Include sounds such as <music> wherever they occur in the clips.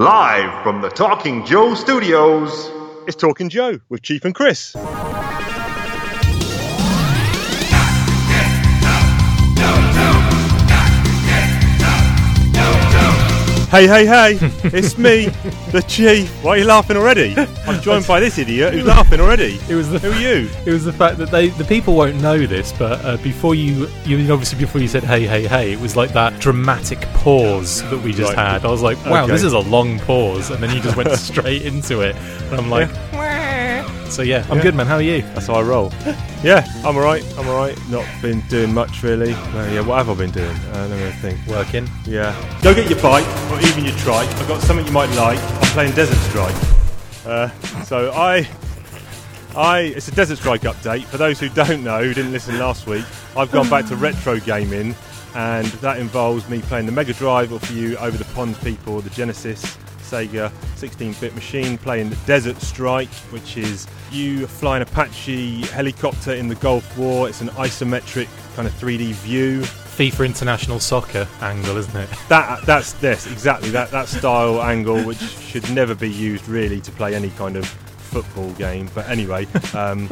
Live from the Talking Joe studios. It's Talking Joe with Chief and Chris. Hey, hey, hey, <laughs> it's me, <laughs> the Chief. Why are you laughing already? <laughs> I'm joined by this idiot who's <laughs> laughing already. It was the Who are you? It was the fact that they the people won't know this, but uh, before you, you obviously before you said hey hey hey, it was like that dramatic pause that we just Right. had. I was like, wow, Okay. this is a long pause, and then you just went straight into it, and I'm like, so yeah, I'm Yeah. good, man. How are you? That's how I roll. <laughs> Yeah, I'm alright, I'm alright. Not been doing much really. Yeah, what have I been doing? Uh, let me think. Working. Yeah. Go get your bike, or even your trike. I've got something you might like. I'm playing Desert Strike. Uh, so I, I, it's a Desert Strike update. For those who don't know, who didn't listen last week, I've gone back to <laughs> retro gaming, and that involves me playing the Mega Drive, or for you over the pond people, the Genesis, Sega 16-bit machine, playing the Desert Strike, which is you fly an Apache helicopter in the Gulf War. It's an isometric kind of 3D view. FIFA International Soccer angle, isn't it? <laughs> That that's this exactly that that style angle, which should never be used really to play any kind of football game. But anyway, um,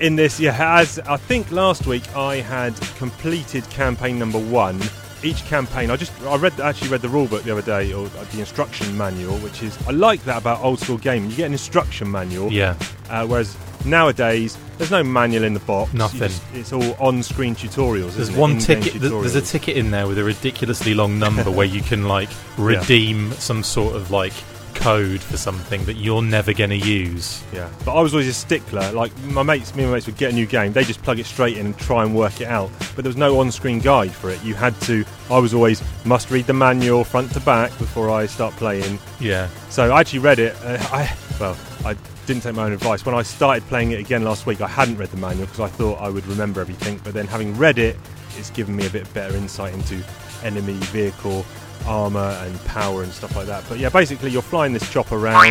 in this, yeah, as I think last week I had completed campaign number one. Each campaign, I just I read actually read the rule book the other day or the instruction manual, which is I like that about old school gaming. You get an instruction manual, Yeah. uh, whereas nowadays there's no manual in the box. Nothing. just- it's all on-screen tutorials. There's one In-game ticket. th- There's a ticket in there with a ridiculously long number where you can like <laughs> redeem some sort of like code for something that you're never going to use. Yeah, but I was always a stickler. Like my mates, me and my mates would get a new game. They just plug it straight in and try and work it out. But there was no on-screen guide for it. You had to. I was always must read the manual front to back before I start playing. Yeah. So I actually read it. Uh, I well, I didn't take my own advice. When I started playing it again last week, I hadn't read the manual because I thought I would remember everything. But then having read it, it's given me a bit better insight into enemy vehicle armor and power and stuff like that. But yeah, basically you're flying this chopper around,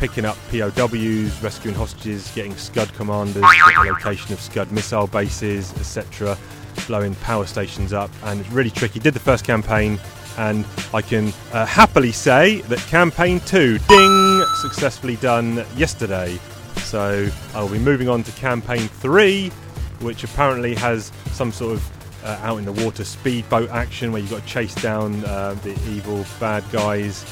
picking up POWs, rescuing hostages, getting Scud commanders, the location of Scud missile bases, etc. Blowing power stations up, and it's really tricky. Did the first campaign, and I can uh, happily say that campaign two, ding, successfully done yesterday. So I'll be moving on to campaign three, which apparently has some sort of uh, out in the water speedboat action where you've got to chase down uh, the evil bad guys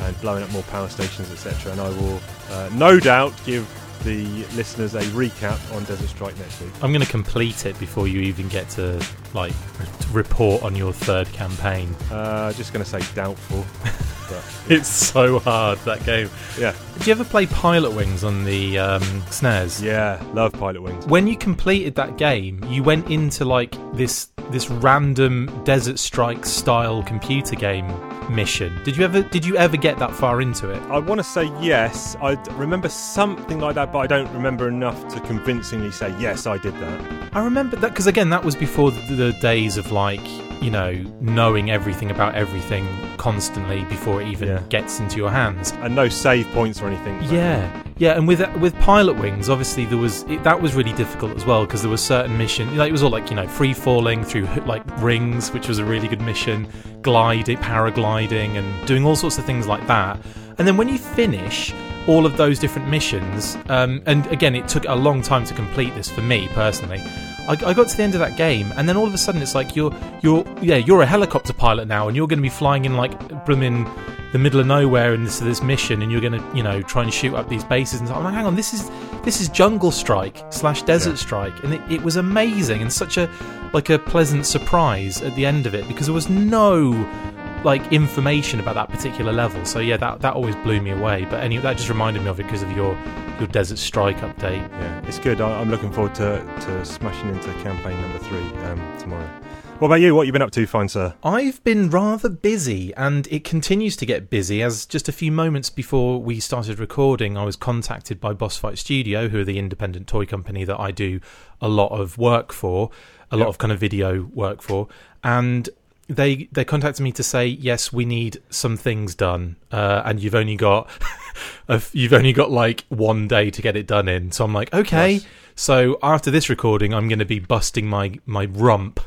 and blowing up more power stations, etc. And I will uh, no doubt give the listeners a recap on Desert Strike next week. I'm going to complete it before you even get to like to report on your third campaign. Uh, just going to say doubtful. <laughs> but <laughs> It's so hard that game. yeah, Did you ever play Pilotwings on the um, SNES? yeah, love Pilotwings. When you completed that game, you went into like this this random Desert Strike style computer game mission. Did you ever did you ever get that far into it? I want to say yes. I remember something like that, but I don't remember enough to convincingly say yes, I did that. I remember that because again, that was before the, the days of like you know knowing everything about everything constantly before it even Yeah. gets into your hands. And no save points or anything. Yeah, yeah, and with with Pilotwings, obviously there was it, that was really difficult as well because there was certain mission like it was all like you know free falling through like rings, which was a really good mission, gliding, paragliding, and doing all sorts of things like that. And then when you finish all of those different missions, um, and again, it took a long time to complete this for me personally. I, I got to the end of that game, and then all of a sudden it's like you're you're yeah you're a helicopter pilot now, and you're going to be flying in like blooming the middle of nowhere in this this mission, and you're going to you know try and shoot up these bases. And I'm like, hang on, this is this is Jungle Strike slash Desert Yeah. Strike, and it, it was amazing and such a like a pleasant surprise at the end of it because there was no like information about that particular level. So yeah, that that always blew me away. But anyway, that just reminded me of it because of your your Desert Strike update. Yeah, it's good. I, I'm looking forward to, to smashing into campaign number three um, tomorrow. What about you? What you been up to, fine sir? I've been rather busy, and it continues to get busy. As just a few moments before we started recording, I was contacted by Boss Fight Studio, who are the independent toy company that I do a lot of work for, a lot of kind of video work for, and they they contacted me to say yes, we need some things done, uh, and you've only got <laughs> you've only got like one day to get it done in. So I'm like, okay. Nice. So after this recording, I'm going to be busting my my rump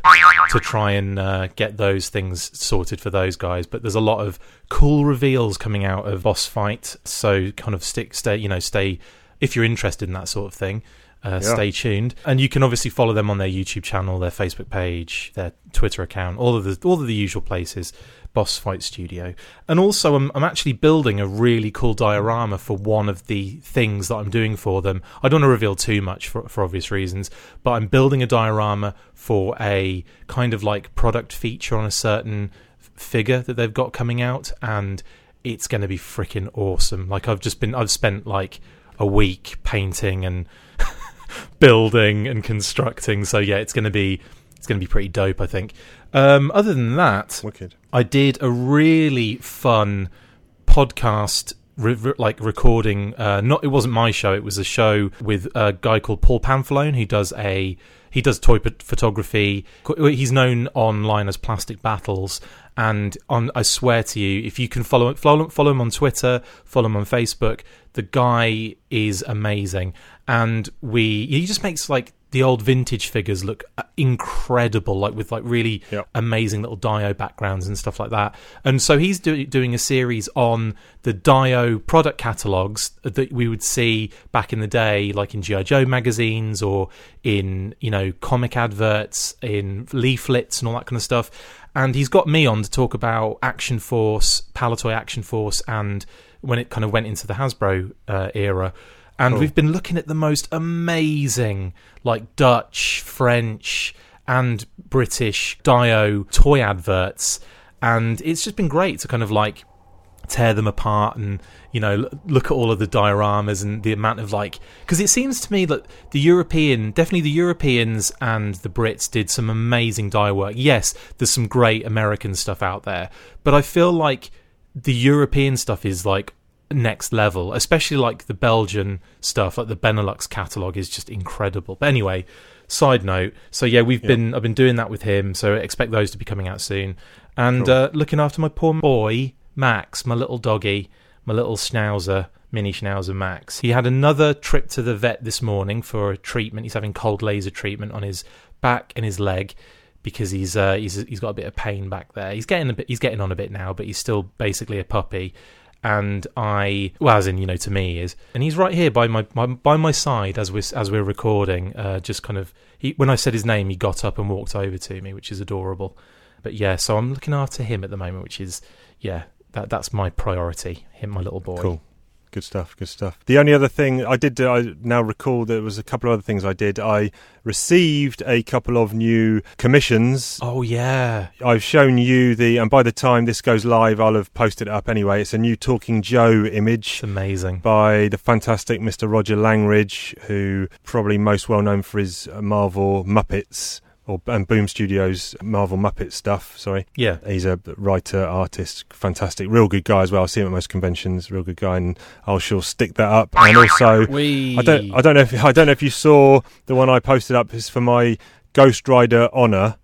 to try and uh, get those things sorted for those guys. But there's a lot of cool reveals coming out of boss fight, so kind of stick, stay, you know, stay if you're interested in that sort of thing. Uh, Yeah. Stay tuned, and you can obviously follow them on their YouTube channel, their Facebook page, their Twitter account, all of the all of the usual places. Boss Fight Studio, and also I'm I'm actually building a really cool diorama for one of the things that I'm doing for them. I don't want to reveal too much for for obvious reasons, but I'm building a diorama for a kind of like product feature on a certain figure that they've got coming out, and it's going to be freaking awesome. Like I've just been I've spent like a week painting and building and constructing. So yeah, it's going to be it's going to be pretty dope, I think. Um, other than that, Wicked. I did a really fun podcast. Re- re- like recording, uh, not it wasn't my show. It was a show with a guy called Paul Pamphilone who does a he does toy p- photography. He's known online as Plastic Battles, and on I swear to you, if you can follow follow follow him on Twitter, follow him on Facebook, the guy is amazing, and we he just makes like the old vintage figures look uh, incredible, like with like really Yep. amazing little Dio backgrounds and stuff like that. And so he's do- doing a series on the Dio product catalogs that we would see back in the day, like in GI Joe magazines or in you know comic adverts, in leaflets and all that kind of stuff. And he's got me on to talk about Action Force, Palitoy Action Force, and when it kind of went into the Hasbro uh, era. And we've been looking at the most amazing, like Dutch, French, and British Dio toy adverts. And it's just been great to kind of like tear them apart and, you know, look at all of the dioramas and the amount of like. Because it seems to me that the European, definitely the Europeans and the Brits did some amazing Dio work. Yes, there's some great American stuff out there. But I feel like the European stuff is like next level, especially like the Belgian stuff, like the Benelux catalog is just incredible. But anyway, side note. So yeah, we've been I've been doing that with him, so expect those to be coming out soon. And Cool. uh, looking after my poor boy Max, my little doggy, my little schnauzer, mini schnauzer Max. He had another trip to the vet this morning for a treatment. He's having cold laser treatment on his back and his leg because he's uh, he's he's got a bit of pain back there. He's getting a bit he's getting on a bit now, but he's still basically a puppy. And I, well, as in you know, to me is, and he's right here by my, my by my side as we're as we're recording. Uh, just kind of, he when I said his name, he got up and walked over to me, which is adorable. But yeah, so I'm looking after him at the moment, which is yeah, that that's my priority. Him, my little boy. Cool. Good stuff. Good stuff. The only other thing I did, I now recall there was a couple of other things I did. I received a couple of new commissions. Oh yeah, I've shown you the, and by the time this goes live, I'll have posted it up anyway. It's a new Talking Joe image it's amazing. by the fantastic Mr. Roger Langridge, who probably most well known for his Marvel Muppets or and Boom Studios Marvel Muppet stuff. Sorry, Yeah, he's a writer, artist, fantastic, real good guy as well. I see him at most conventions, real good guy, and I'll sure stick that up. And also, we. I don't, I don't know if I don't know if you saw the one I posted up is for my Ghost Rider Honor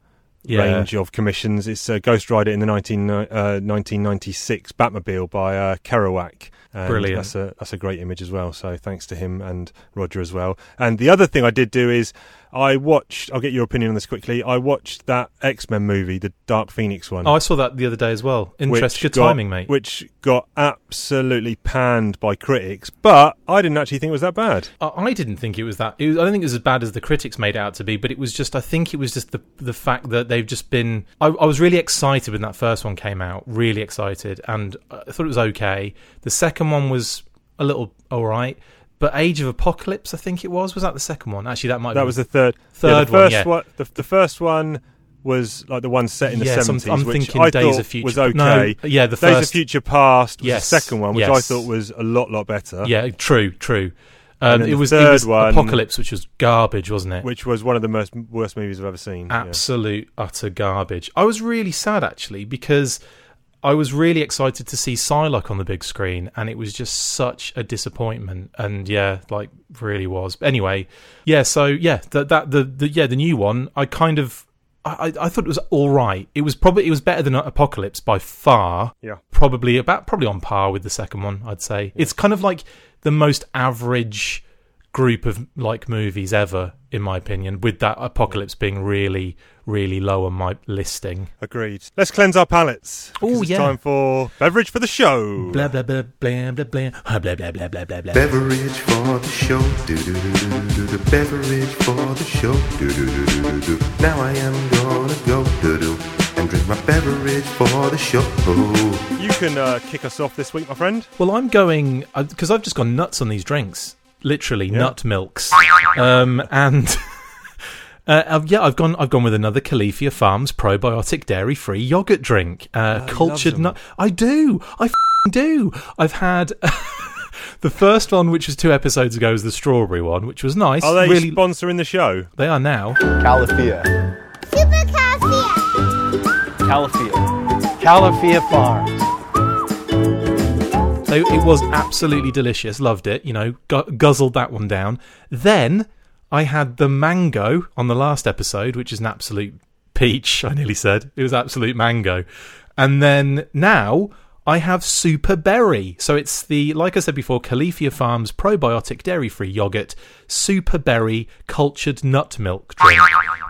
yeah. range of commissions. It's uh, Ghost Rider in the 19, uh, 1996 Batmobile by uh, Kerouac. And Brilliant. That's a that's a great image as well. So thanks to him and Roger as well. And the other thing I did do is I watched. I'll get your opinion on this quickly. I watched that X Men movie, the Dark Phoenix one. Oh, I saw that the other day as well. Interesting, good got- timing, mate. Which got absolutely panned by critics, but I didn't actually think it was that bad. I I didn't think it was that. It was, I don't think it was as bad as the critics made it out to be, but it was just. I think it was just the the fact that they've just been. I, I was really excited when that first one came out. Really excited, and I thought it was okay. The second one was a little all right, but Age of Apocalypse, I think it was. Was that the second one? Actually, that might. That was the third. Third yeah, the one, first yeah. one. The, the first one was like the one set in the Yes, seventies, I'm which thinking I Days thought of Future- was okay. No, yeah, the Days first- of Future Past was Yes, the second one, which I thought was a lot, lot better. Yeah, true, true. And Um, it the was it third was one- Apocalypse, which was garbage, wasn't it? Which was one of the most worst movies I've ever seen. yeah. absolute utter garbage. I was really sad actually because I was really excited to see Psylocke on the big screen, and it was just such a disappointment. And yeah, like really was. But anyway, yeah. So yeah, that that the, the yeah the new one. I kind of. I, I I thought it was all right. It was probably it was better than Apocalypse by far. Yeah. Probably about probably on par with the second one. I'd say it's kind of like the most average group of like movies ever, in my opinion. With that Apocalypse being really, really low on my listing. Agreed. Let's cleanse our palates. Oh, because it's yeah. time for beverage for the show. Blah blah blah blah blah blah blah blah blah blah blah blah. blah. Beverage for the show, do do do do do do. Beverage for the show, do do do do do do. Now I am gonna go do do and drink my beverage for the show. You can uh, kick us off this week, my friend. Well, I'm going because I've just gone nuts on these drinks. Literally Yeah. nut milks, um, and <laughs> uh, I've- yeah, I've gone. I've gone with another Califia Farms probiotic dairy-free yogurt drink, uh, he cultured nut. I do. I do. I've had. <laughs> The first one, which was two episodes ago, was the strawberry one, which was nice. Are they really, sponsoring the show? they are now. Calafia. Super Calcia. Calafia. Calafia Farms. So it was absolutely delicious. Loved it. You know, gu- guzzled that one down. Then I had the mango on the last episode, which is an absolute peach. I nearly said it was absolute mango. And then now I have super berry. So it's the, like I said before, Califia Farms probiotic dairy free yogurt, super berry cultured nut milk drink.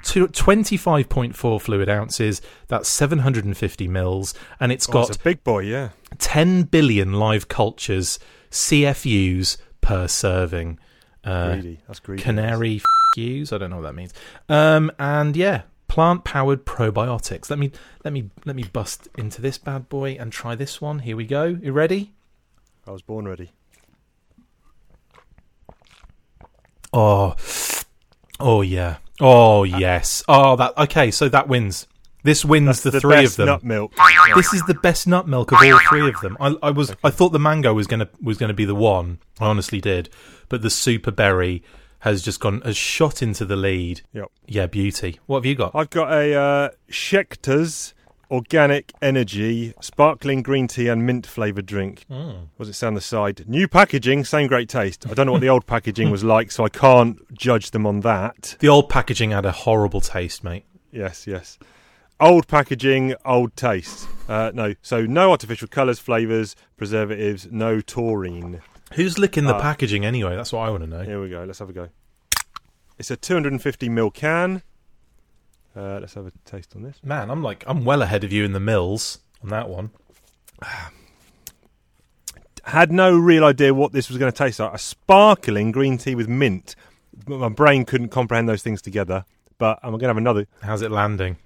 To 25.4 fluid ounces. That's 750 mils. And it's got a big boy, yeah. Ten billion live cultures CFUs per serving. Uh, Greedy. That's greedy. canary U's. I don't know what that means. Um, and yeah, plant powered probiotics. Let me let me let me bust into this bad boy and try this one. Here we go. You ready? I was born ready. Oh, oh yeah. Oh yes. Oh that. Okay, so that wins. This wins That's the, three best of them. nut milk. This is the best nut milk of all three of them. I, I was I thought the mango was gonna was gonna be the one. I honestly did, but the super berry has just gone has shot into the lead. Yep. Yeah, beauty. What have you got? I've got a uh, Schecter's Organic Energy Sparkling Green Tea and Mint Flavoured drink. Mm. What does it say on the side? New packaging, same great taste. I don't know what the old packaging was like, so I can't judge them on that. The old packaging had a horrible taste, mate. Yes, yes. Old packaging, old taste. Uh, no, so no artificial colours, flavours, preservatives, no taurine. Who's licking the Uh, packaging anyway? That's what I want to know. Here we go. Let's have a go. It's a 250 ml can. Uh, let's have a taste on this. Man, I'm like I'm well ahead of you in the mills on that one. <sighs> Had no real idea what this was going to taste like. A sparkling green tea with mint. My brain couldn't comprehend those things together. But I'm going to have another. How's it landing?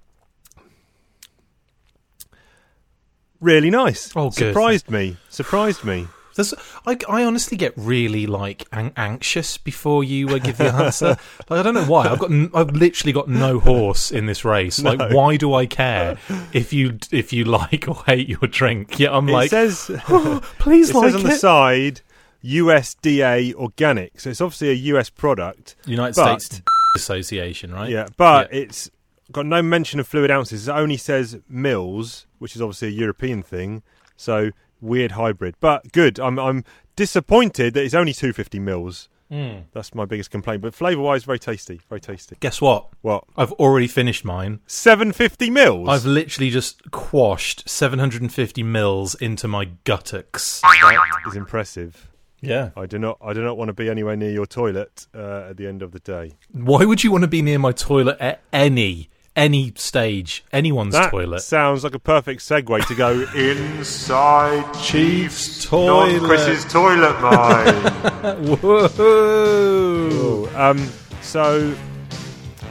Really nice. Oh, good. Surprised me. Surprised me. There's, I, I honestly get really like an- anxious before you uh, give the answer. <laughs> like I don't know why. I've got n- I've literally got no horse in this race. Like No. why do I care if you if you like or hate your drink? Yeah, I'm it like says, <laughs> <laughs> it please like says on the side USDA organic. So it's obviously a US product. United but- States Association, right? Yeah, but Yeah. it's got no mention of fluid ounces. It only says mils, which is obviously a European thing. So weird hybrid, but good. I'm I'm disappointed that it's only 250 mils. Mm. That's my biggest complaint. But flavour wise, very tasty. Very tasty. Guess what? What? I've already finished mine. 750 mils. I've literally just quashed 750 mils into my guttocks. That is impressive. Yeah. I do not. I do not want to be anywhere near your toilet uh, at the end of the day. Why would you want to be near my toilet at any any stage, anyone's That toilet? sounds like a perfect segue to go <laughs> Inside Chief's toilet. Not Chris's toilet, mate. <laughs> Whoa! Um, so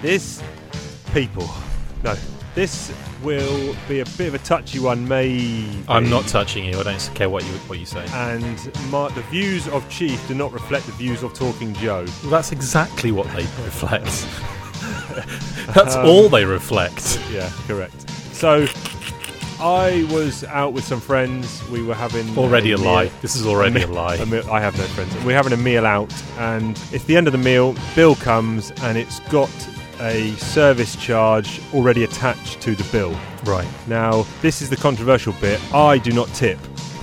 this people, no, this will be a bit of a touchy one, maybe. I'm not touching you. I don't care what you what you say. And my, the views of Chief do not reflect the views of Talking Joe. Well, that's exactly what they <laughs> reflect. <laughs> that's um, all they reflect. Yeah, correct. So I was out with some friends. We were having Already a meal- lie. This is already a meal- lie. meal- I have no friends. We're having a meal out, and it's the end of the meal. Bill comes, and it's got a service charge already attached to the bill. Right. Now, this is the controversial bit. I do not tip.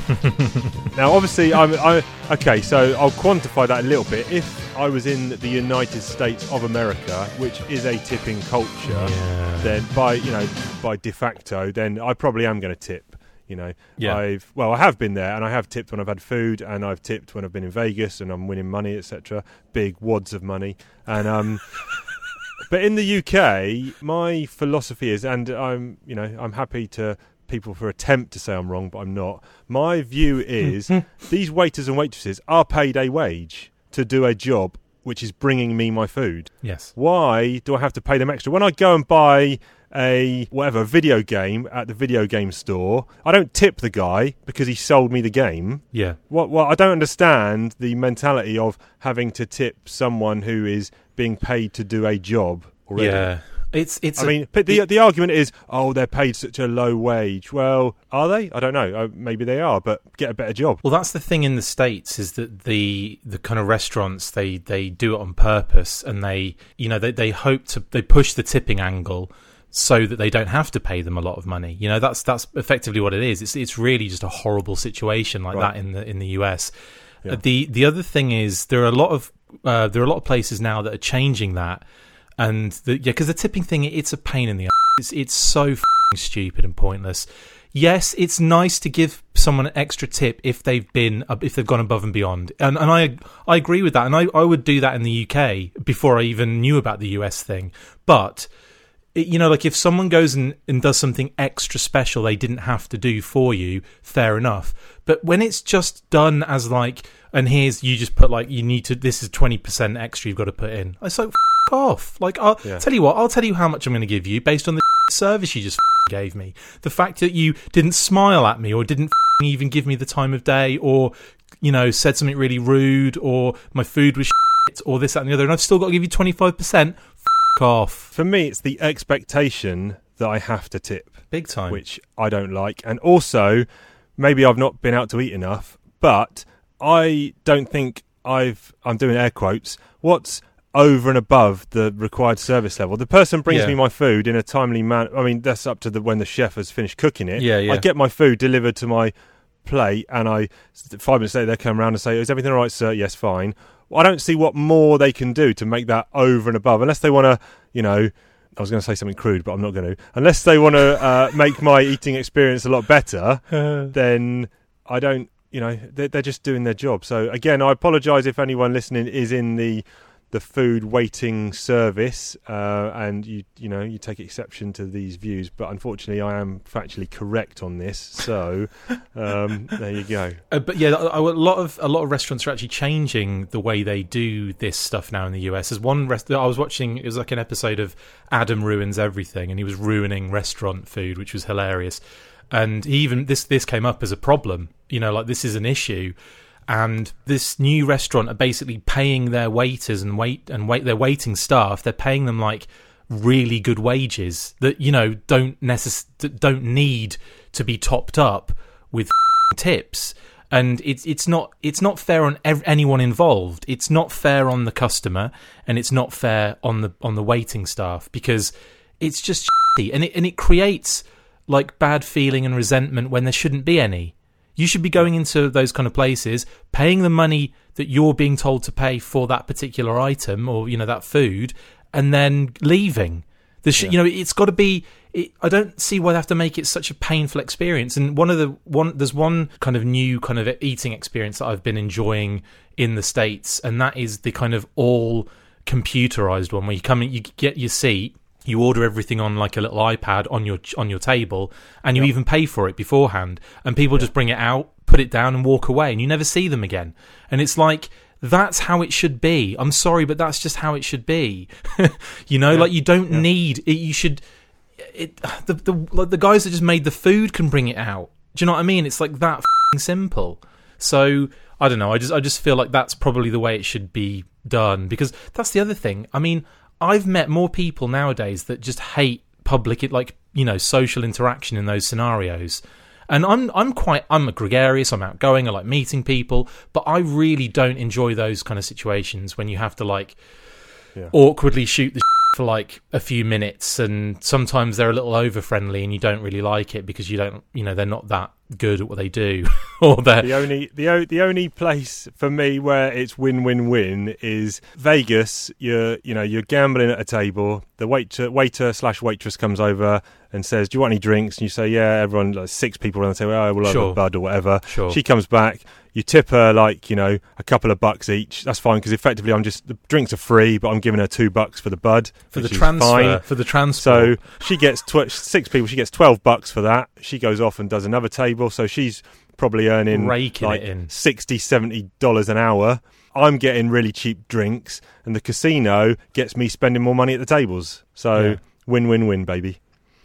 <laughs> now, obviously, I'm. I, okay, so I'll quantify that a little bit. If I was in the United States of America, which is a tipping culture, Yeah. then by you know by de facto, then I probably am going to tip. You know, Yeah. I've well, I have been there, and I have tipped when I've had food, and I've tipped when I've been in Vegas, and I'm winning money, etc. Big wads of money, and um. <laughs> But in the UK, my philosophy is, and I'm, you know, I'm happy to people for attempt to say I'm wrong, but I'm not. My view <laughs> is these waiters and waitresses are paid a wage to do a job which is bringing me my food. Yes. Why do I have to pay them extra? When I go and buy a whatever video game at the video game store, I don't tip the guy because he sold me the game. Yeah. What? Well, I don't understand the mentality of having to tip someone who is being paid to do a job already. Yeah. It's it's. I a- mean, but the the argument is, oh, they're paid such a low wage. Well, are they? I don't know. Uh, maybe they are, but get a better job. Well, that's the thing in the states is that the the kind of restaurants they they do it on purpose and they you know they they hope to they push the tipping angle so that they don't have to pay them a lot of money. You know that's that's effectively what it is. It's it's really just a horrible situation like Right. that in the in the US. Yeah. The the other thing is there are a lot of uh, there are a lot of places now that are changing that, and the, yeah, because the tipping thing it's a pain in the. ass. It's it's so stupid and pointless. Yes, it's nice to give someone an extra tip if they've been if they've gone above and beyond, and and I I agree with that, and I I would do that in the UK before I even knew about the US thing, but you know, like if someone goes and, and does something extra special they didn't have to do for you, fair enough. But when it's just done as like, and here's you just put like you need to, this is twenty percent extra you've got to put in. It's like f- off. Like I'll Yeah. tell you what, I'll tell you how much I'm going to give you based on the <laughs> service you just f- <laughs> gave me. The fact that you didn't smile at me or didn't f- <laughs> even give me the time of day or you know said something really rude or my food was shit or this that and the other, and I've still got to give you twenty five percent. Off, For me, it's the expectation that I have to tip. big time. which I don't like. And also, maybe I've not been out to eat enough, but I don't think I've. I'm doing air quotes. What's over and above the required service level? The person brings Yeah. me my food in a timely manner. I mean, that's up to the when the chef has finished cooking it. Yeah, yeah. I get my food delivered to my plate, and I five minutes later they come around and say, "Is everything all right, sir?" Yes, fine. I don't see what more they can do to make that over and above, unless they want to, you know. I was going to say something crude, but I'm not going to. Unless they want to uh, make my eating experience a lot better, <laughs> then I don't. You know, they're, they're just doing their job. So again, I apologise if anyone listening is in the the food waiting service, uh, and you you know you take exception to these views. But unfortunately, I am factually correct on this. So <laughs> um, there you go. Uh, but yeah, a a lot of a lot of restaurants are actually changing the way they do this stuff now in the US. There's one rest I was watching. It was like an episode of Adam ruins everything, and he was ruining restaurant food, which was hilarious. And even this this came up as a problem. You know, like this is an issue. And this new restaurant are basically paying their waiters and wait and wait their waiting staff. They're paying them like really good wages that you know don't necess- don't need to be topped up with <laughs> tips. And it's it's not it's not fair on ev- anyone involved. It's not fair on the customer and it's not fair on the on the waiting staff because it's just <laughs> and it and it creates like bad feeling and resentment when there shouldn't be any you should be going into those kind of places paying the money that you're being told to pay for that particular item or you know that food and then leaving the sh- you know it's got to be it, I don't see why they have to make it such a painful experience. And one of the one there's one kind of new kind of eating experience that I've been enjoying in the states, and that is the kind of all computerized one where you come in, you get your seat, you order everything on like a little iPad on your on your table, and you even pay for it beforehand, and people just bring it out, put it down, and walk away, and you never see them again. And it's like that's how it should be. I'm sorry, but that's just how it should be. <laughs> you know, like you don't need it. You should. It the the like the guys that just made the food can bring it out. Do you know what I mean? It's like that f***ing simple. So I don't know. I just I just feel like that's probably the way it should be done because that's the other thing. I mean, I've met more people nowadays that just hate public, like you know, social interaction in those scenarios. And I'm I'm quite I'm a gregarious. I'm outgoing. I like meeting people, but I really don't enjoy those kind of situations when you have to like awkwardly shoot the for like a few minutes, and sometimes they're a little over friendly, and you don't really like it because you don't, you know, they're not that good at what they do, <laughs> or they're The only the o- the only place for me where it's win win win is Vegas. You're you know you're gambling at a table. The waiter waiter slash waitress comes over and says, "Do you want any drinks?" And you say, "Yeah." Everyone like six people around the table. Oh, we'll have Sure. a bud or whatever. Sure. She comes back. You tip her like you know a couple of bucks each. That's fine because effectively I'm just the drinks are free, but I'm giving her two bucks for the bud for the transfer, fine. for the transfer. So she gets tw- six people. She gets twelve bucks for that. She goes off and does another table. So she's probably earning Raking like in. 60 70 dollars an hour. I'm getting really cheap drinks, and the casino gets me spending more money at the tables. So Yeah. win win win, baby.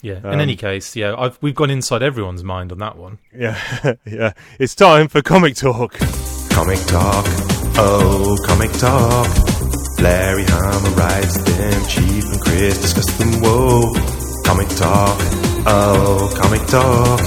Yeah. um, In any case, yeah, I've, we've gone inside everyone's mind on that one. <laughs> Yeah, yeah. It's time for comic talk. Comic talk, oh, comic talk. Larry Hama writes them, Chief and Chris discuss them, whoa. Comic talk, oh, comic talk.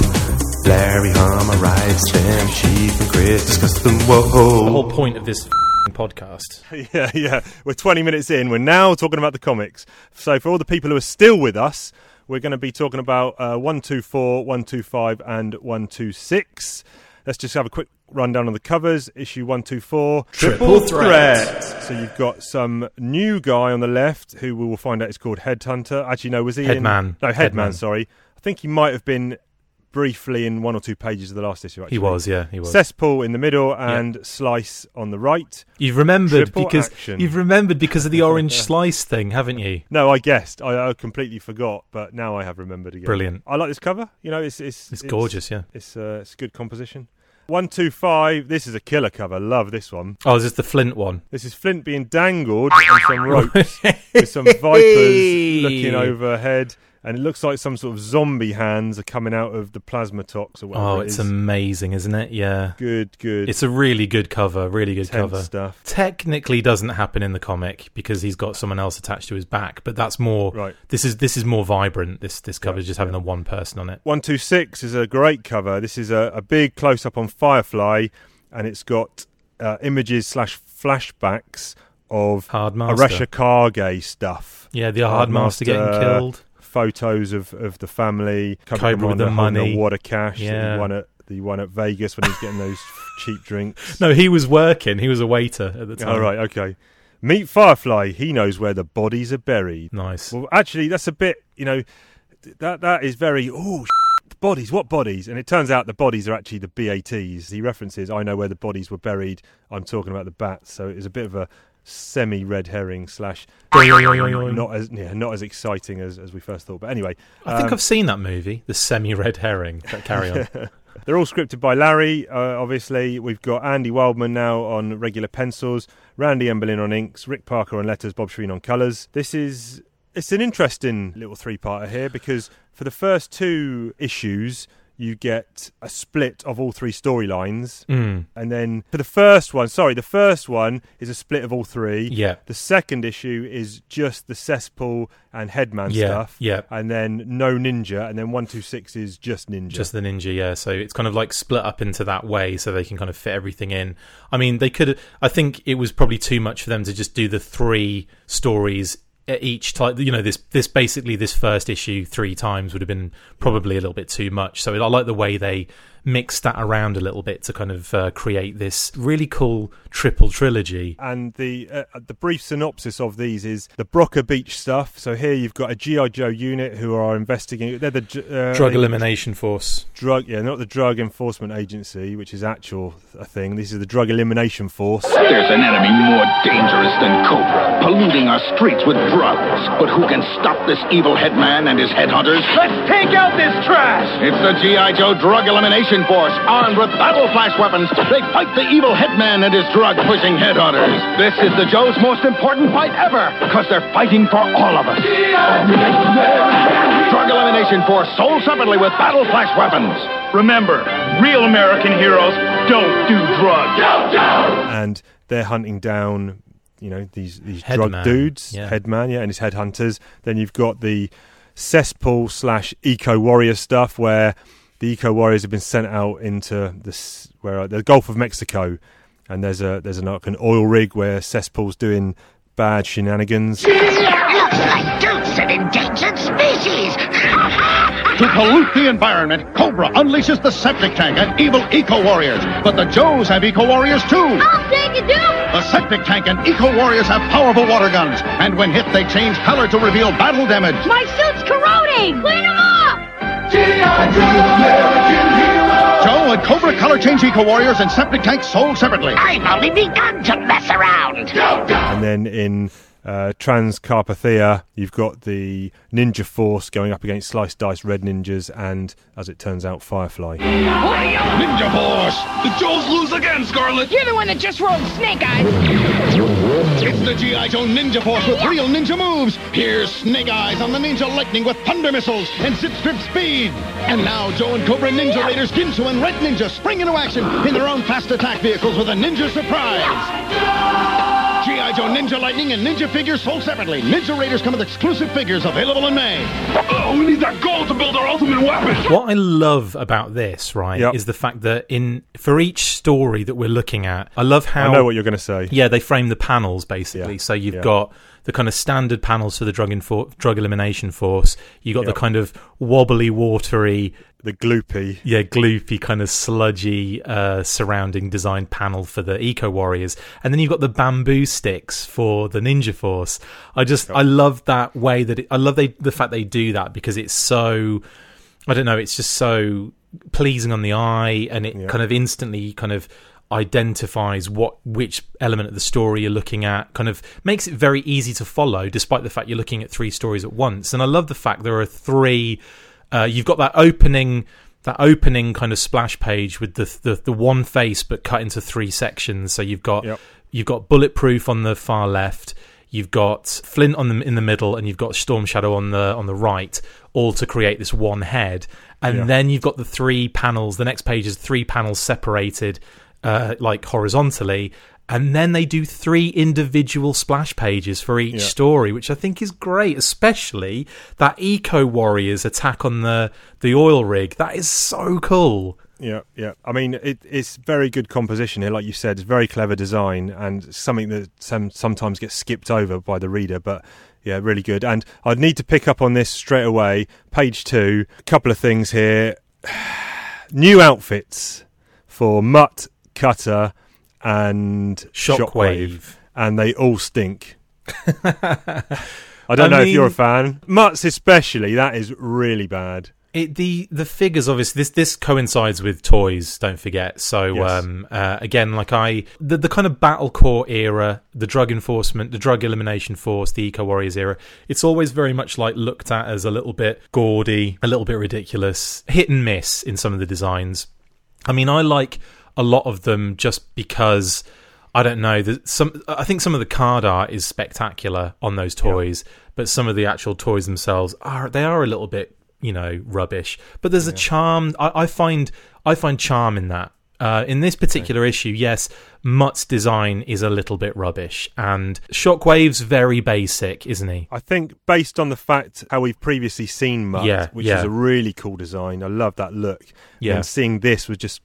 Larry Hama writes them, Chief and Chris discuss them, Whoa. The whoa. whole point of this podcast. <laughs> Yeah, yeah. We're 20 minutes in. We're now talking about the comics. So, for all the people who are still with us, we're going to be talking about uh, 124, 125, and 126. Let's just have a quick rundown on the covers. Issue 124 Triple Threat. So, you've got some new guy on the left who we will find out is called Headhunter. Actually, no, was he in. Headman. No, Headman, Headman. sorry. I think he might have been briefly in one or two pages of the last issue, actually. He was, yeah, he was. Cesspool in the middle and Slice on the right. You've remembered Triple because action. you've remembered because of the <laughs> orange slice thing, haven't you? No, I guessed. I, I completely forgot, but now I have remembered again. Brilliant. I like this cover. You know, it's it's It's gorgeous, yeah. It's uh, it's good composition. One two five. This is a killer cover. Love this one. Oh, is this the Flint one? This is Flint being dangled on some ropes <laughs> with some vipers looking overhead, and it looks like some sort of zombie hands are coming out of the plasma tox or whatever. Oh, it it's amazing, isn't it? Yeah. good, good. It's a really good cover, really good tense cover. stuff. Technically doesn't happen in the comic because he's got someone else attached to his back, but that's more Right. this is this is more vibrant. This this cover Yeah, is just having yeah. the one person on it. 126 is a great cover. This is a, a big close up on Firefly, and it's got uh, images slash flashbacks of Hard Master. Arashikage stuff. Yeah, the Hard Master getting killed. Photos of, of the family. Cobra with the holding money. Wad of cash. that Yeah. he won at the one at Vegas when he was getting those <laughs> cheap drinks. No, he was working. He was a waiter at the time. All right, okay. Meet Firefly. He knows where the bodies are buried. Nice. Well, actually, that's a bit. You know, that that is very. Oh, the bodies. What bodies? And it turns out the bodies are actually the BATs. He references. I know where the bodies were buried. I'm talking about the bats. So it's a bit of a semi red herring slash not as yeah, not as exciting as, as we first thought. But anyway, I think um, I've seen that movie, The Semi Red Herring. But carry on. <laughs> They're all scripted by Larry, uh, obviously. We've got Andy Wildman now on regular pencils, Randy Emberlin on inks, Rick Parker on letters, Bob Sharen on colours. This is it's an interesting little three-parter here because for the first two issues you get a split of all three storylines. Mm, And then for the first one, sorry, the first one is a split of all three. yeah. The second issue is just the cesspool and headman Yeah, stuff. yeah. And then no ninja, and then one two six is just ninja. Just the ninja, yeah. So it's kind of like split up into that way so they can kind of fit everything in. I mean, they could I think it was probably too much for them to just do the three stories each time. You know, this this basically this first issue three times would have been probably a little bit too much. So I like the way they mixed that around a little bit to kind of uh, create this really cool triple trilogy. and the uh, the brief synopsis of these is the Broca Beach stuff. So here you've got a GI Joe unit who are investigating. They're the uh, Drug they- elimination force. drug, yeah, not the Drug Enforcement Agency, which is actual a thing. This is the Drug Elimination Force. There's an enemy more dangerous than Cobra, polluting our streets with drugs. But who can stop this evil headman and his headhunters? Let's take out this trash! It's the G.I. Joe Drug Elimination Force, armed with battle flash weapons. They fight the evil headman and his drug-pushing headhunters. This is the Joe's most important fight ever, because they're fighting for all of us. Drug Elimination Force, sold separately with battle flash weapons. Remember, real American heroes don't do drugs. and they're hunting down, you know, these these Headman, drug dudes, yeah. headman, yeah, and his headhunters. Then you've got the cesspool slash eco warrior stuff, where the eco warriors have been sent out into this where uh, the Gulf of Mexico, and there's a there's an, like an oil rig where cesspool's doing bad shenanigans. Looks like dupes an endangered species. To pollute the environment, Cobra unleashes the septic tank and evil eco warriors. But the Joes have eco warriors too. I'll take it, Duke. The septic tank and eco warriors have powerful water guns, and when hit, they change color to reveal battle damage. My suit's corroding. Clean them up. Joe and Cobra color change eco warriors and septic tanks sold separately. I've only begun to mess around. And then in uh, Transcarpathia, you've got the Ninja Force going up against Slice Dice Red Ninjas and, as it turns out, Firefly. Ninja Force! The Joes lose again, Scarlett! You're the one that just rolled Snake Eyes. It's the G.I. Joe Ninja Force with real ninja moves. Here's Snake Eyes on the Ninja Lightning with thunder missiles and zip strip speed. And now Joe and Cobra Ninja Raiders Ginsu and Red Ninja spring into action in their own fast attack vehicles with a Ninja Surprise. G.I. Joe Ninja Lightning and Ninja figures sold separately. Ninja Raiders come with exclusive figures available in May. Oh, we need that gold to build our ultimate weapon! What I love about this, right, Yep. is the fact that in for each story that we're looking at, I love how I know what you're going to say. yeah they frame the panels basically. Yeah. So you've Yeah. got the kind of standard panels for the drug infor- drug elimination force. You got Yep. the kind of wobbly, watery, The gloopy. yeah, gloopy kind of sludgy uh, surrounding design panel for the eco warriors, and then you've got the bamboo sticks for the ninja force. I just I love that way that it, I love they, the fact they do that because it's so I don't know it's just so pleasing on the eye and it Yeah. kind of instantly kind of identifies what which element of the story you're looking at kind of makes it very easy to follow despite the fact you're looking at three stories at once and i love the fact there are three uh, you've got that opening that opening kind of splash page with the, the the one face but cut into three sections so you've got Yep. you've got bulletproof on the far left you've got flint on the in the middle and you've got storm shadow on the on the right all to create this one head and Yeah. then you've got the three panels the next page is three panels separated uh, like horizontally and then they do three individual splash pages for each Yeah. story which i think is great especially that eco warriors attack on the the oil rig that is so cool Yeah, yeah. I mean, it, it's very good composition here, like you said. It's very clever design and something that some, sometimes gets skipped over by the reader. But yeah, really good. And I'd need to pick up on this straight away. Page two, a couple of things here. <sighs> New outfits for Mutt, Cutter, and Shockwave. and they all stink. I don't I know if you're a fan. Mutt's especially. That is really bad. It, the the figures obviously this this coincides with toys. Don't forget. So Yes. um, uh, again, like I the the kind of Battle Corps era, the drug enforcement, the drug elimination force, the eco warriors era. It's always very much like looked at as a little bit gaudy, a little bit ridiculous, hit and miss in some of the designs. I mean, I like a lot of them just because I don't know. Some I think some of the card art is spectacular on those toys, but some of the actual toys themselves are they are a little bit you know rubbish. But there's a charm. I, I find I find charm in that. Uh, in this particular issue, yes, Mutt's design is a little bit rubbish, and Shockwave's very basic, isn't he? I think based on the fact how we've previously seen Mutt, Yeah, which yeah. is a really cool design. I love that look. Yeah. And seeing this was just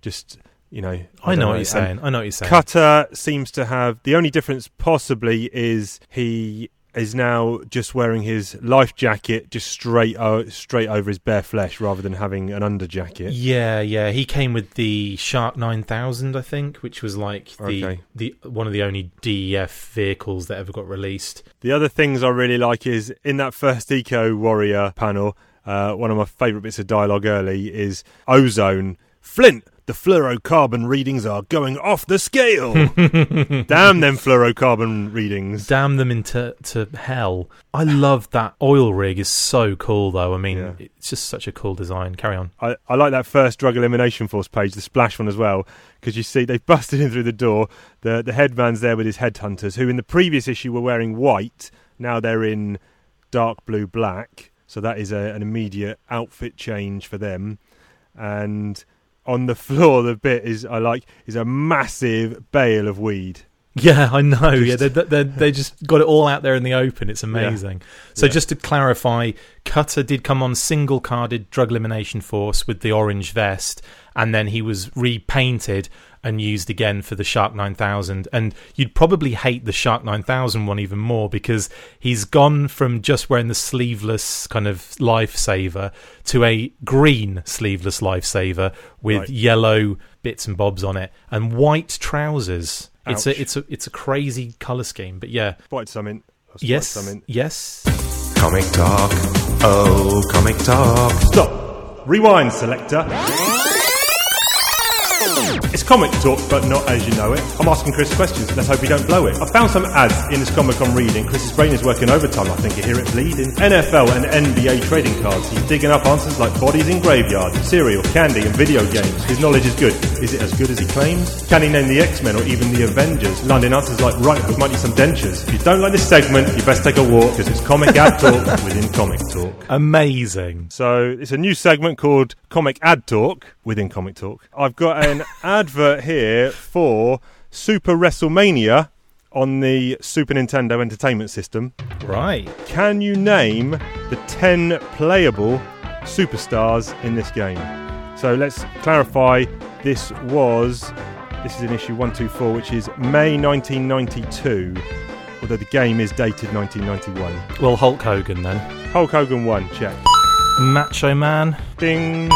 just you know I, don't know what you're And saying. I know what you're saying. Cutter seems to have the only difference possibly is he is now just wearing his life jacket just straight o- straight over his bare flesh rather than having an under jacket. Yeah, yeah. He came with the Shark 9000, I think, which was like the Okay. the one of the only DEF vehicles that ever got released. The other things I really like is in that first Eco Warrior panel, uh, one of my favourite bits of dialogue early is Ozone. Flint, the fluorocarbon readings are going off the scale. <laughs> Damn them fluorocarbon readings. Damn them into to hell. I love that oil rig is so cool though. I mean, Yeah. it's just such a cool design. Carry on. I, I like that first drug elimination force page, the splash one as well, because you see they've <laughs> busted in through the door. The the headman's there with his headhunters, who in the previous issue were wearing white. Now they're in dark blue black, so that is a, an immediate outfit change for them. And on the floor, the bit is I like is a massive bale of weed. Yeah, I know. Just- yeah, they, they, they, just got it all out there in the open. It's amazing. So, Yeah. just to clarify, Cutter did come on single carded drug elimination force with the orange vest, and then he was repainted and used again for the Shark 9000. And you'd probably hate the Shark 9000 one even more because he's gone from just wearing the sleeveless kind of lifesaver to a green sleeveless lifesaver with Right. yellow bits and bobs on it and white trousers. It's a it's a it's a crazy color scheme, but yeah. Spotted something. I Yes, Something. yes. Comic talk, oh, comic talk. Stop. Rewind, selector. It's comic talk, but not as you know it. I'm asking Chris questions. Let's hope we don't blow it. I found some ads in this comic I'm reading. Chris's brain is working overtime. I think you hear it bleeding. NFL and NBA trading cards. He's digging up answers like bodies in graveyards, cereal, candy, and video games. His knowledge is good. Is it as good as he claims? Can he name the X-Men or even the Avengers? Landing answers like right hook might need some dentures. If you don't like this segment, you best take a walk because it's comic ad talk <laughs> within comic talk. Amazing. So it's a new segment called Comic Ad Talk within Comic Talk. I've got an <laughs> advert here for Super WrestleMania on the Super Nintendo Entertainment System. Right. Can you name the 10 playable superstars in this game? So let's clarify this was this is in issue 124 which is May 1992 although the game is dated 1991. Well, Hulk Hogan then. Hulk Hogan 1 check. Macho Man. Ding.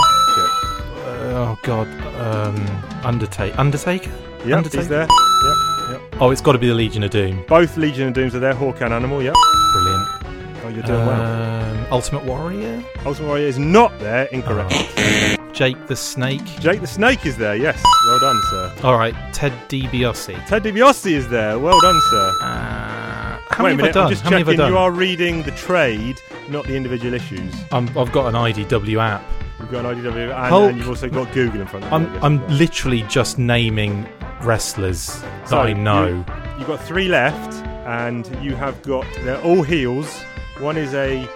Oh God. Um, Undertaker. Undertaker. Yep, Undertaker? he's there. Yep, yep. Oh, it's got to be the Legion of Doom. Both Legion of Dooms are there. Hawk and Animal. Yep. Brilliant. Oh, you're doing well. Um, Ultimate Warrior. Ultimate Warrior is not there. Incorrect. Jake the Snake. Jake the Snake is there. Yes. Well done, sir. All right. Ted DiBiase. Ted DiBiase is there. Well done, sir. Uh, how Wait many a minute. have I done? I'm just how I checking. You are reading the trade, not the individual issues. I'm, I've got an IDW app. You've got an IDW, and, Hulk. and you've also got Google in front of you. I'm I'm well. literally just naming wrestlers that So, I know. You've got three left, and you have got. They're all heels. One is a.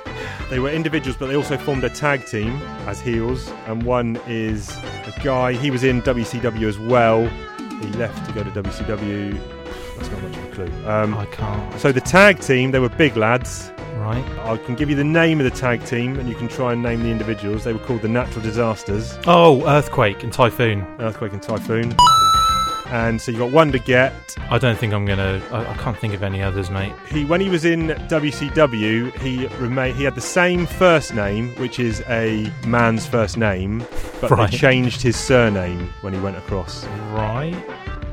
They were individuals, but they also formed a tag team as heels. And one is a guy. He was in WCW as well. He left to go to WCW. That's not much of a clue. Um, I can't. so the tag team, they were big lads. Right. I can give you the name of the tag team, and you can try and name the individuals. They were called the Natural Disasters, Oh, Earthquake and Typhoon. Earthquake and Typhoon. And so you've got one to get. I don't think I'm gonna. I, I can't think of any others, mate. He when he was in WCW, he remained. He had the same first name, which is a man's first name, but Right. they changed his surname when he went across. Right.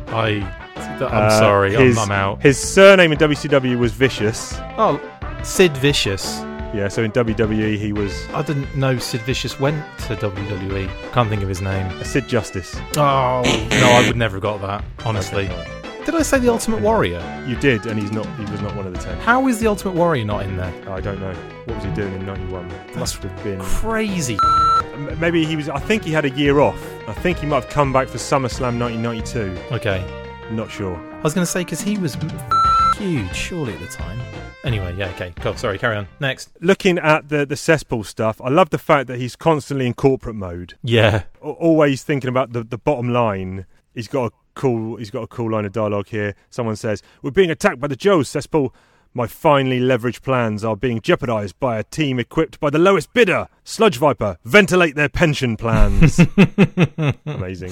I. I'm Uh, sorry. His, I'm, I'm out. His surname in WCW was Vicious. Oh, Sid Vicious. Yeah, so in WWE he was I didn't know Sid Vicious went to WWE. Can't think of his name. Sid Justice. Oh no, I would never have got that. Honestly. Did I say the Ultimate Warrior? You did, and he's not. He was not one of the ten. How is the Ultimate Warrior not in there? I don't know. What was he doing in '91? Must have been. Crazy. M- Maybe he was. I think he had a year off. I think he might have come back for SummerSlam 1992. Okay. Not sure. I was going to say because he was huge, surely at the time. Anyway, yeah, okay, cool. Sorry, carry on. Next. Looking at the the cesspool stuff, I love the fact that he's constantly in corporate mode. Yeah. Al- Always thinking about the the bottom line. He's got a cool. He's got a cool line of dialogue here. Someone says, "We're being attacked by the Joes cesspool." My finely leveraged plans are being jeopardized by a team equipped by the lowest bidder, Sludge Viper. Ventilate their pension plans. <laughs> Amazing.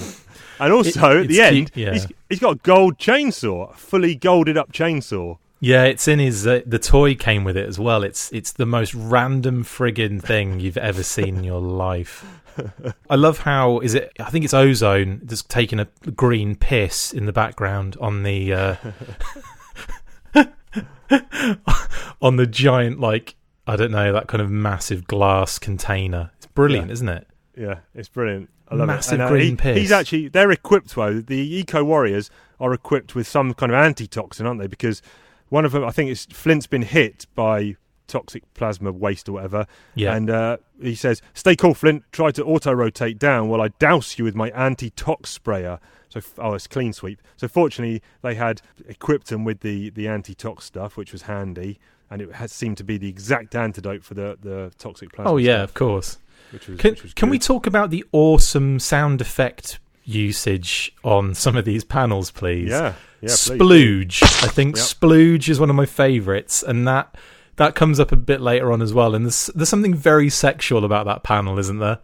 And also, It- at the it's end, yeah. he's, he's got a gold chainsaw, a fully golded up chainsaw. Yeah, it's in his. Uh, the toy came with it as well. It's it's the most random friggin' thing you've ever seen in your life. <laughs> I love how is it? I think it's Ozone just taking a green piss in the background on the uh, <laughs> on the giant like I don't know that kind of massive glass container. It's brilliant, Yeah. isn't it? Yeah, it's brilliant. I love Massive it. Uh, green he- piss. He's actually they're equipped though. The Eco Warriors are equipped with some kind of antitoxin, aren't they? Because one of them, I think it's Flint's been hit by toxic plasma waste or whatever. Yeah. And uh, he says, "Stay cool, Flint. Try to auto rotate down while I douse you with my anti-tox sprayer." So, oh, it's clean sweep. So, fortunately, they had equipped him with the the anti-tox stuff, which was handy, and it had seemed to be the exact antidote for the the toxic plasma. Oh yeah, stuff, of course. which was Can, which was can we talk about the awesome sound effect usage on some of these panels, please? Yeah, yeah, please. Splooge. I think Yep. Splooge is one of my favourites, and that that comes up a bit later on as well. And there's there's something very sexual about that panel, isn't there?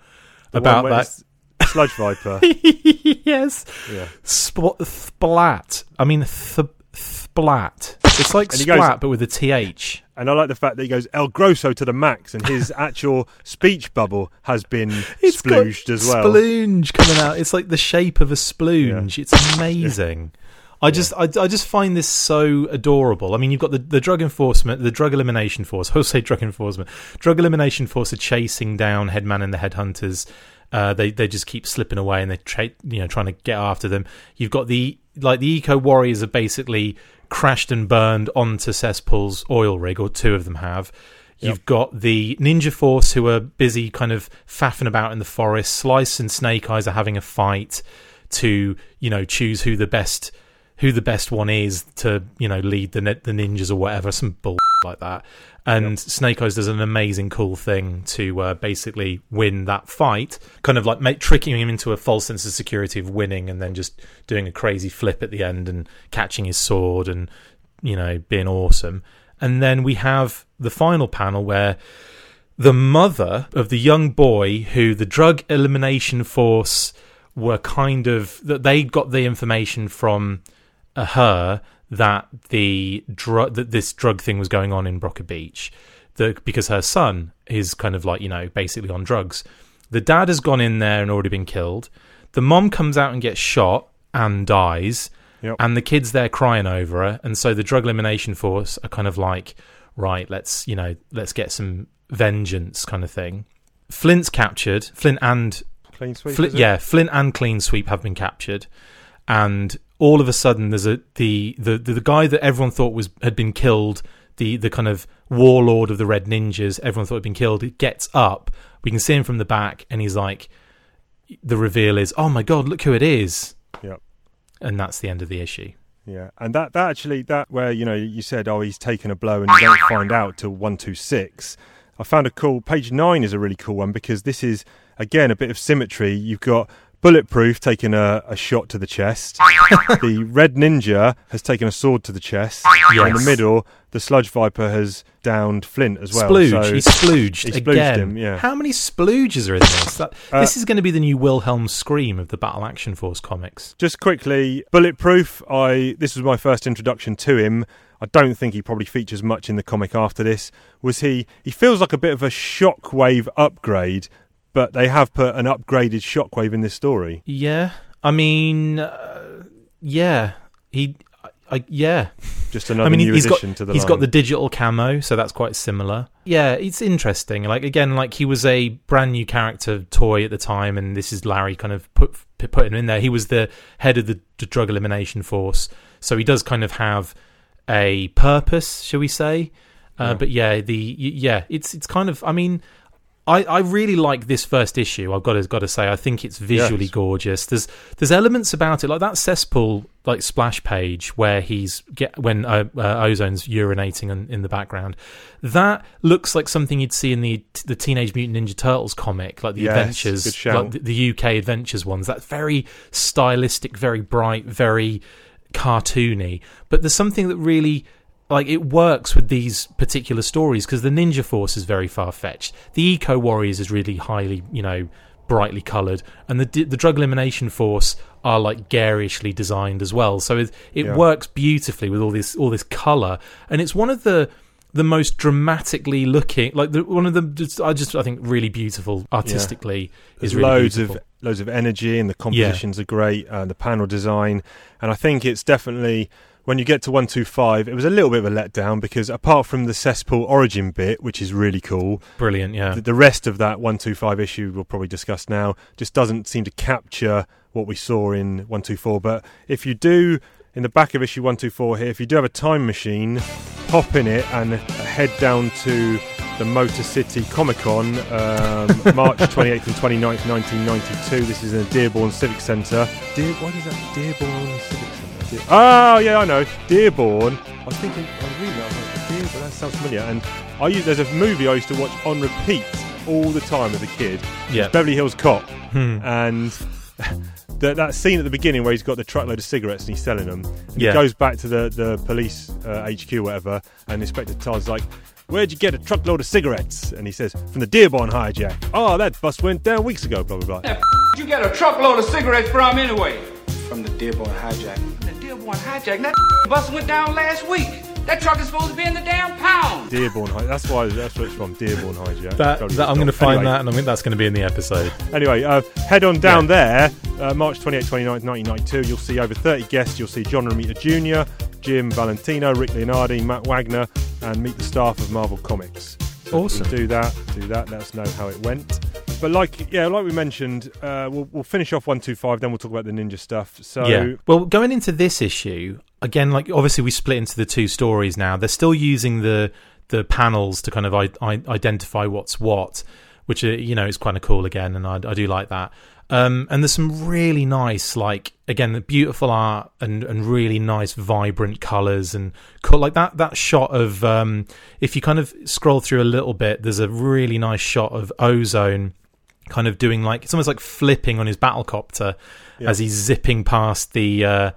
The about that. sludge viper. <laughs> yes. Yeah. Spl- splat. I mean, th- splat. It's like he goes- splat, but with a th. And I like the fact that he goes El Grosso to the max, and his <laughs> actual speech bubble has been It's splooged as well. Sploonge coming out. It's like the shape of a splooge. It's amazing. I just, I, I just find this so adorable. I mean, you've got the, the drug enforcement, the drug elimination force. <laughs> I'll say drug enforcement. Drug elimination force are chasing down Headman and the headhunters. Uh, they they just keep slipping away and they tra- you know trying to get after them. You've got the like the eco warriors have basically crashed and burned onto Cesspool's oil rig, or two of them have. You've got the Ninja Force who are busy kind of faffing about in the forest. Slice and Snake Eyes are having a fight to, you know, choose who the best who the best one is to, you know, lead the the ninjas or whatever, some bull like that. And Snake Eyes does an amazing, cool thing to uh, basically win that fight, kind of like make, tricking him into a false sense of security of winning, and then just doing a crazy flip at the end and catching his sword and you know being awesome. And then we have the final panel where the mother of the young boy who the drug elimination force were kind of that they got the information from uh, her that the drug that this drug thing was going on in Broca Beach that because her son is kind of like you know basically on drugs. The dad has gone in there and already been killed. The mom comes out and gets shot and dies. Yep. and the kids there crying over her. And so the drug elimination force are kind of like right let's you know let's get some vengeance kind of thing. Flint's captured. Flint and Clean sweep. Flint, yeah, Flint and Clean Sweep have been captured, and all of a sudden there's a the, the the the guy that everyone thought was had been killed, the the kind of warlord of the Red Ninjas, everyone thought had been killed. He gets up, we can see him from the back, and he's like, the reveal is, oh my god, look who it is, Yep. and that's the end of the issue. Yeah, and that, that actually that where you know you said oh he's taken a blow and you don't find out till one two six. I found a cool page nine is a really cool one because this is again a bit of symmetry. You've got bulletproof taking a, a shot to the chest. <laughs> the red ninja has taken a sword to the chest. In the middle, the sludge viper has downed Flint as well. Splooge, so he splooged he splooged again. him, yeah. How many splooges are in this? That, Uh, this is going to be the new Wilhelm scream of the Battle Action Force comics. Just quickly, Bulletproof. I this was my first introduction to him. I don't think he probably features much in the comic after this. Was he? He feels like a bit of a Shockwave upgrade, but they have put an upgraded Shockwave in this story. Yeah, I mean, uh, yeah, he, I, yeah. Just another I mean, new he's got addition to the he's line. got the digital camo, so that's quite similar. Yeah, it's interesting. Like again, like he was a brand new character toy at the time, and this is Larry kind of put put him in there. He was the head of the, the drug elimination force, so he does kind of have a purpose, shall we say? Uh, Yeah. But yeah, the yeah, it's it's kind of. I mean, I, I really like this first issue. I've got to got to say, I think it's visually Yes. gorgeous. There's there's elements about it, like that cesspool like splash page where he's get when uh, uh, Ozone's urinating in, in the background. That looks like something you'd see in the the Teenage Mutant Ninja Turtles comic, like the Yes, adventures, like the, the UK adventures ones. That's very stylistic, very bright, very cartoony. But there's something that really like it works with these particular stories because the ninja force is very far fetched. The eco warriors is really highly, you know, brightly coloured, and the the drug elimination force are like garishly designed as well. So it it Yeah. works beautifully with all this all this colour, and it's one of the the most dramatically looking like the, one of the just- I just I think really beautiful artistically There's is really loads beautiful. of loads of energy, and the compositions are great. Uh, the panel design, and I think it's definitely when you get to one two five, it was a little bit of a letdown because apart from the cesspool origin bit, which is really cool, brilliant. Yeah, the, the rest of that one two five issue we'll probably discuss now just doesn't seem to capture what we saw in one two four. But if you do. In the back of issue 124 here, if you do have a time machine, pop in it and head down to the Motor City Comic Con, um, <laughs> March 28th and 29th, 1992. This is in the Dearborn Civic Centre. Dear, what is that? Dearborn Civic Centre. Dear, oh, yeah, I know. Dearborn. I was thinking, I was reading that, I was like, Dearborn, that sounds familiar. And I used, there's a movie I used to watch on repeat all the time as a kid. Yeah. It's Beverly Hills Cop. Hmm. And. <laughs> That, that scene at the beginning where he's got the truckload of cigarettes and he's selling them. And Yeah. He goes back to the, the police uh, HQ or whatever, and Inspector Todd's like, Where'd you get a truckload of cigarettes? And he says, From the Dearborn hijack. Oh, that bus went down weeks ago, blah, blah, blah. Where'd you get a truckload of cigarettes from anyway? From the Dearborn hijack. The Dearborn hijack. That <laughs> bus went down last week. That truck is supposed to be in the damn pound. Dearborn High. That's why. That's where it's from. Dearborn Hijack. That, that I'm going to find Anyway, that, and I think that's going to be in the episode. Anyway, uh, head on down there, uh, March 28, 29, 1992. You'll see over 30 guests. You'll see John Romita Jr., Jim Valentino, Rick Leonardi, Matt Wagner, and meet the staff of Marvel Comics. So Awesome. Do that. Do that. Let us know how it went. But like, yeah, like we mentioned, uh, we'll, we'll finish off one two five. Then we'll talk about the ninja stuff. So yeah. Well, going into this issue again, like obviously we split into the two stories now. They're still using the the panels to kind of I, I, identify what's what, which uh, you know is kind of cool again, and I, I do like that. Um, and there's some really nice, like again, the beautiful art and, and really nice, vibrant colors and co- like that that shot of um, if you kind of scroll through a little bit, there's a really nice shot of Ozone kind of doing like it's almost like flipping on his battlecopter Yeah. as he's zipping past the uh,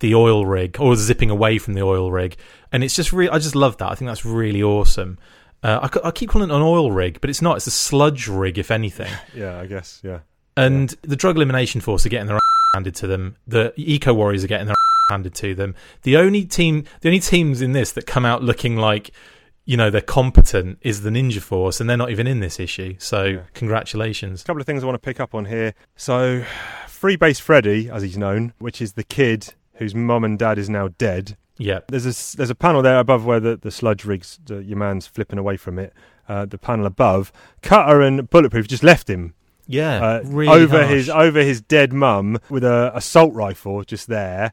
the oil rig or zipping away from the oil rig, and it's just really I just love that. I think that's really awesome. Uh, I, I keep calling it an oil rig, but it's not. It's a sludge rig, if anything. <laughs> yeah, I guess yeah. And the Drug Elimination Force are getting their handed to them. The Eco Warriors are getting their handed to them. The only team, the only teams in this that come out looking like, you know, they're competent is the Ninja Force, and they're not even in this issue. So congratulations. A couple of things I want to pick up on here. So, Freebase Freddy, as he's known, which is the kid whose mum and dad is now dead. Yeah. There's a there's a panel there above where the, the sludge rigs, the, your man's flipping away from it. Uh, the panel above, Cutter and Bulletproof just left him. Yeah, uh, really over harsh. his over his dead mum with a assault rifle just there,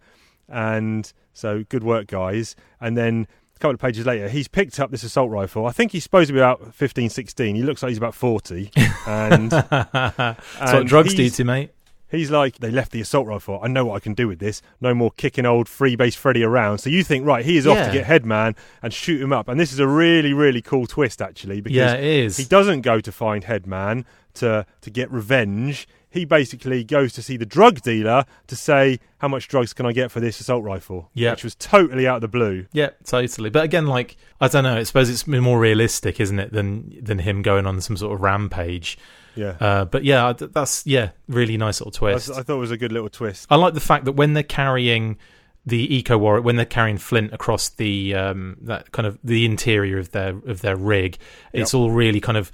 and so good work, guys. And then a couple of pages later, he's picked up this assault rifle. I think he's supposed to be about 15, 16. He looks like he's about 40. And <laughs> That's what drugs do to mate. He's like, they left the assault rifle. I know what I can do with this. No more kicking old freebase Freddy around. So you think, right, he is off Yeah. to get Headman and shoot him up. And this is a really, really cool twist, actually, because Yeah, it is. he doesn't go to find Headman to to get revenge. He basically goes to see the drug dealer to say, how much drugs can I get for this assault rifle? Yeah. which was totally out of the blue. Yeah, totally. But again, like I don't know. I suppose it's more realistic, isn't it, than than him going on some sort of rampage. Yeah. Uh, but yeah, that's yeah, really nice little I, twist. I thought it was a good little twist. I like the fact that when they're carrying the eco warrior, when they're carrying Flint across the um, that kind of the interior of their of their rig, it's Yep. all really kind of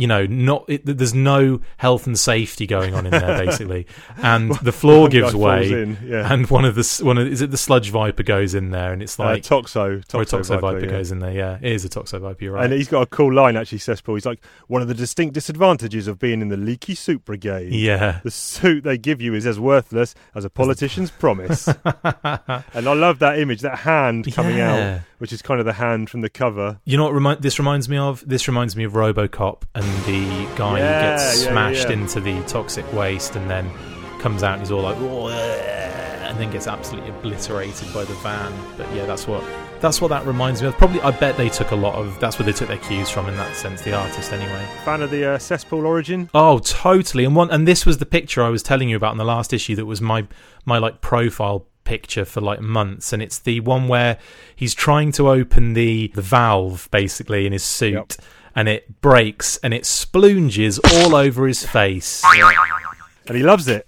you know not it, there's no health and safety going on in there <laughs> basically, and the floor gives way, in, yeah. and one of the one of is it the sludge viper goes in there, and it's Uh, like Toxo, or a Toxo Toxo Viper, Viper yeah. goes in there. Yeah, it is a Toxo Viper. You're right. And he's got a cool line, actually, Cesspool. He's like, one of the distinct disadvantages of being in the leaky suit brigade. Yeah. The suit they give you is as worthless as a politician's <laughs> promise. and I love that image, that hand coming Yeah. out, which is kind of the hand from the cover. You know what remind, this reminds me of? This reminds me of RoboCop and the guy Yeah, who gets yeah, smashed yeah. into the toxic waste and then comes out and he's all like, and then gets absolutely obliterated by the van. But yeah, that's what that's what that reminds me of. Probably, I bet they took a lot of. That's where they took their cues from in that sense. The artist, anyway. Fan of the uh, Cesspool origin? Oh, totally. And one and this was the picture I was telling you about in the last issue that was my my like profile picture for like months and it's the one where he's trying to open the the valve basically in his suit and it breaks and it splunges all over his face. And he loves it.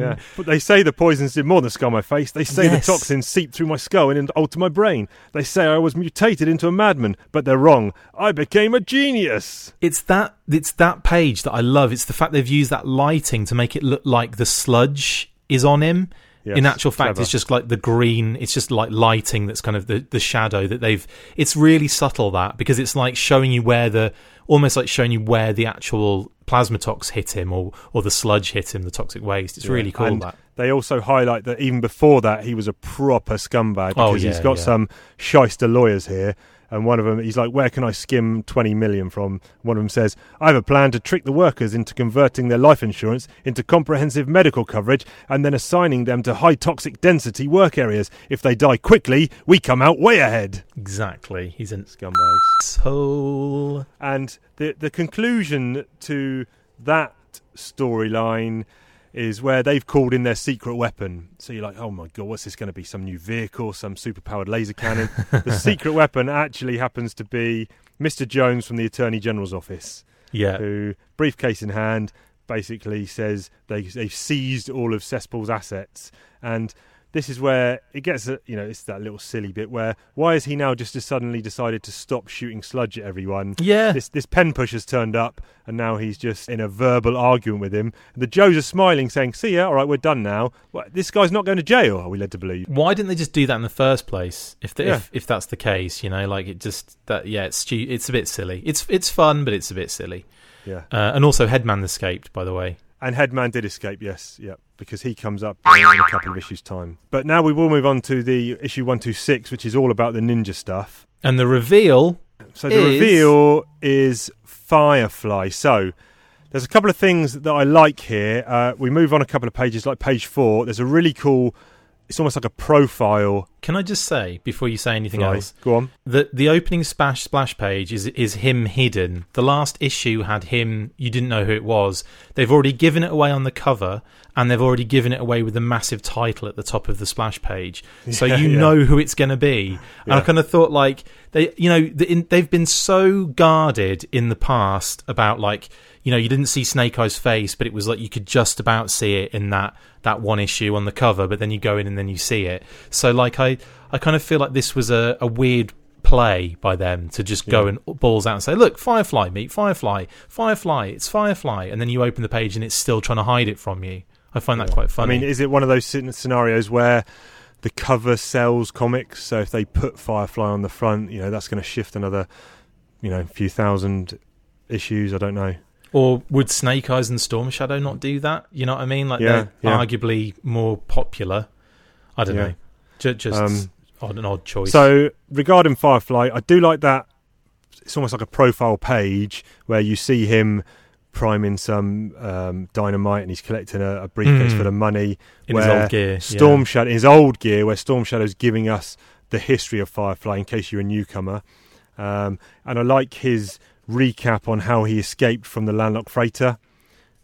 Yeah. But they say the poisons did more than scar my face. They say Yes. the toxins seeped through my skull and alter my brain. They say I was mutated into a madman, but they're wrong. I became a genius. It's that it's that page that I love. It's the fact they've used that lighting to make it look like the sludge is on him. Yes, In actual fact, clever. it's just like the green. It's just like lighting that's kind of the, the shadow that they've. It's really subtle that because it's like showing you where the almost like showing you where the actual plasma tox hit him or or the sludge hit him, the toxic waste. It's Yeah. really cool And that. They also highlight that even before that, he was a proper scumbag Oh, because he's got yeah. some shyster lawyers here. And one of them, he's like, Where can I skim 20 million from? One of them says, I have a plan to trick the workers into converting their life insurance into comprehensive medical coverage and then assigning them to high toxic density work areas. If they die quickly, we come out way ahead. Exactly. He's an Scumbags. asshole. And the the conclusion to that storyline is where they've called in their secret weapon. So you're like, oh my god, what's this going to be? Some new vehicle, some superpowered laser cannon? the <laughs> secret weapon actually happens to be Mr. Jones from the Attorney General's office. Yeah. Who, briefcase in hand, basically says they they've seized all of Cesspool's assets, and this is where it gets, a, you know, it's that little silly bit where why has he now just suddenly decided to stop shooting sludge at everyone? Yeah. This this pen pusher's turned up, and now he's just in a verbal argument with him. And the Joes are smiling, saying, "See ya, all right, we're done now." What, this guy's not going to jail. Are we led to believe? Why didn't they just do that in the first place? If the, Yeah. if if that's the case, you know, like it just that yeah, it's stu- it's a bit silly. It's it's fun, but it's a bit silly. Yeah. Uh, and also, Headman escaped, by the way. And Headman did escape, yes, yeah, because he comes up in a couple of issues' time. But now we will move on to the issue 126, which is all about the ninja stuff. And the reveal. So the is- reveal is Firefly. So there's a couple of things that I like here. Uh, we move on a couple of pages, like page four. There's a really cool. It's almost like a profile. Can I just say before you say anything Fly. else? Go on. That the opening splash splash page is is him hidden. The last issue had him. You didn't know who it was. They've already given it away on the cover, and they've already given it away with a massive title at the top of the splash page. So <laughs> Yeah, you yeah. know who it's going to be. And I kind of thought like they, you know, they've been so guarded in the past about like. You know, you didn't see Snake Eye's face, but it was like you could just about see it in that that one issue on the cover. But then you go in and then you see it. So, like, I I kind of feel like this was a, a weird play by them to just go Yeah. and balls out and say, "Look, Firefly, meet Firefly, Firefly, it's Firefly," and then you open the page and it's still trying to hide it from you. I find that quite funny. I mean, is it one of those scenarios where the cover sells comics? So if they put Firefly on the front, you know, that's going to shift another, you know, few thousand issues. I don't know. Or would Snake Eyes and Storm Shadow not do that? You know what I mean? Like Yeah, they're yeah. arguably more popular. I don't Yeah. know. Ju- Just Um, odd, an odd choice. So regarding Firefly, I do like that. It's almost like a profile page where you see him priming some um, dynamite and he's collecting a, a briefcase Mm. full of money. In his old gear, Storm yeah. Shadow, in his old gear, where Storm Shadow's giving us the history of Firefly in case you're a newcomer. Um, and I like his recap on how he escaped from the landlocked freighter.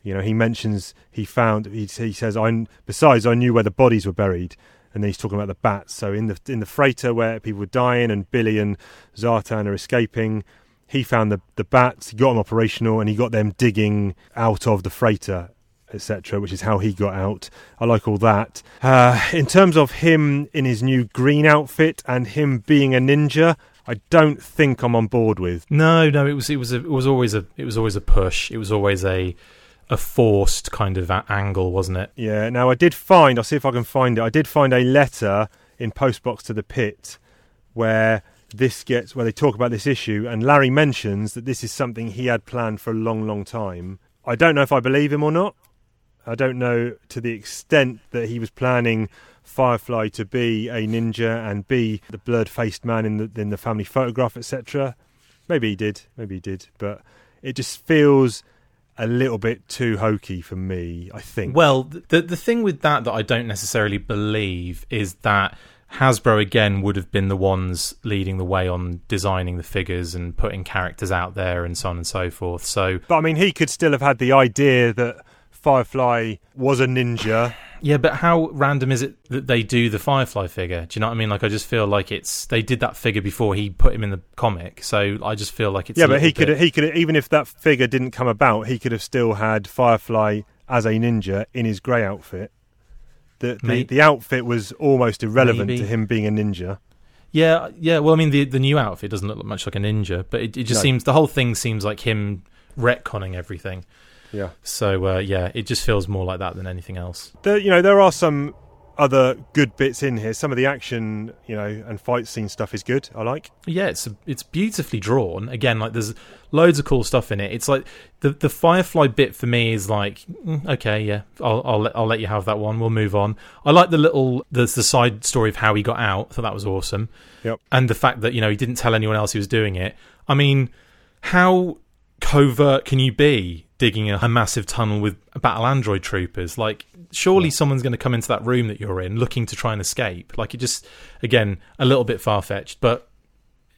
You know, he mentions he found. He, he says, "I besides I knew where the bodies were buried." And then he's talking about the bats. So in the in the freighter where people were dying and Billy and Zartan are escaping, he found the the bats. He got them operational and he got them digging out of the freighter, etc. Which is how he got out. I like all that. Uh, in terms of him in his new green outfit and him being a ninja, I don't think I'm on board with. No, no, it was it was a, it was always a it was always a push. It was always a a forced kind of a- angle, wasn't it? Yeah. Now I did find. I'll see if I can find it. I did find a letter in Postbox to the Pit where this gets where they talk about this issue, and Larry mentions that this is something he had planned for a long, long time. I don't know if I believe him or not. I don't know to the extent that he was planning Firefly to be a ninja and be the blurred-faced man in the in the family photograph, etc. Maybe he did. Maybe he did. But it just feels a little bit too hokey for me. I think. Well, the the thing with that that I don't necessarily believe is that Hasbro again would have been the ones leading the way on designing the figures and putting characters out there and so on and so forth. So But I mean, he could still have had the idea that Firefly was a ninja. yeah, but how random is it that they do the Firefly figure? Do you know what I mean? Like I just feel like it's they did that figure before he put him in the comic, so I just feel like it's yeah, but he could he could even if that figure didn't come about, he could have still had Firefly as a ninja in his grey outfit. The the, May- the outfit was almost irrelevant Maybe. to him being a ninja. Yeah, yeah. Well, I mean, the the new outfit doesn't look much like a ninja, but it, it just No. seems the whole thing seems like him retconning everything. Yeah. So uh, yeah, it just feels more like that than anything else. There, you know, there are some other good bits in here. Some of the action, you know, and fight scene stuff is good. I like. Yeah, it's it's beautifully drawn. Again, like there's loads of cool stuff in it. It's like the the Firefly bit for me is like mm, okay, yeah, I'll I'll let, I'll let you have that one. We'll move on. I like the little the the side story of how he got out. I thought that was awesome. Yep. And the fact that you know he didn't tell anyone else he was doing it. I mean, how covert can you be digging a, a massive tunnel with battle android troopers? Like, surely someone's going to come into that room that you're in looking to try and escape. Like, it just again a little bit far fetched, but